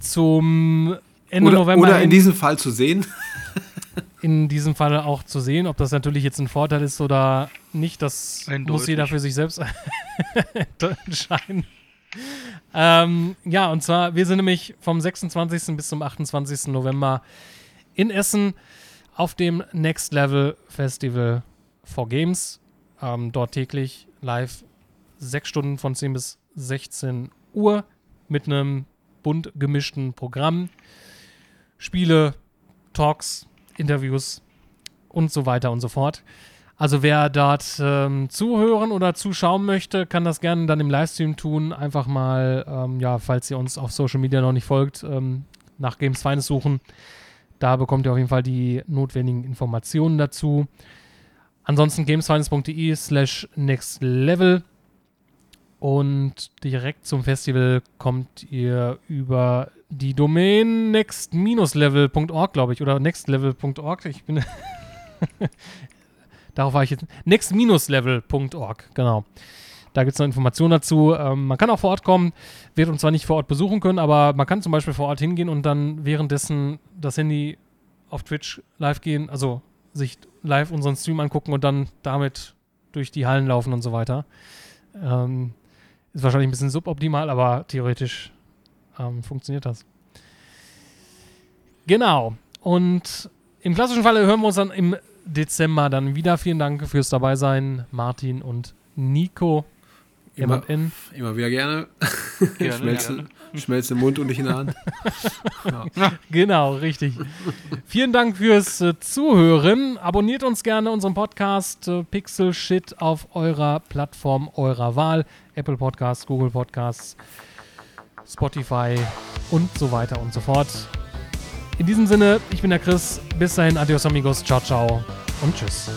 zum Ende Oder, November. oder in diesem Fall zu sehen. In diesem Fall auch zu sehen, ob das natürlich jetzt ein Vorteil ist oder nicht, das muss jeder für sich selbst entscheiden. Ähm, ja, und zwar, wir sind nämlich vom 26. bis zum 28. November in Essen auf dem Next Level Festival for Games. Ähm, dort täglich live sechs Stunden von 10 bis 16 Uhr mit einem bunt gemischten Programm. Spiele, Talks, Interviews und so weiter und so fort. Also wer dort ähm, zuhören oder zuschauen möchte, kann das gerne dann im Livestream tun. Einfach mal, ähm, ja, falls ihr uns auf Social Media noch nicht folgt, ähm, nach Games Finest suchen. Da bekommt ihr auf jeden Fall die notwendigen Informationen dazu. Ansonsten gamesfinest.de slash next level und direkt zum Festival kommt ihr über die Domain next-level.org, glaube ich, oder nextlevel.org. Ich bin. Darauf war ich jetzt. next-level.org, genau. Da gibt es noch Informationen dazu. Ähm, man kann auch vor Ort kommen, wird uns zwar nicht vor Ort besuchen können, aber man kann zum Beispiel vor Ort hingehen und dann währenddessen das Handy auf Twitch live gehen, also sich live unseren Stream angucken und dann damit durch die Hallen laufen und so weiter. Ähm, ist wahrscheinlich ein bisschen suboptimal, aber theoretisch ähm, funktioniert das. Genau. Und im klassischen Falle hören wir uns dann im Dezember dann wieder. Vielen Dank fürs Dabeisein, Martin und Nico. Immer, immer wieder gerne. Gerne, Schmelze, gerne. schmelze im Mund und nicht in der Hand. Genau, richtig. Vielen Dank fürs äh, Zuhören. Abonniert uns gerne unseren Podcast äh, Pixel Shit auf eurer Plattform eurer Wahl. Apple Podcasts, Google Podcasts, Spotify und so weiter und so fort. In diesem Sinne, ich bin der Chris. Bis dahin, adios amigos, ciao, ciao und tschüss.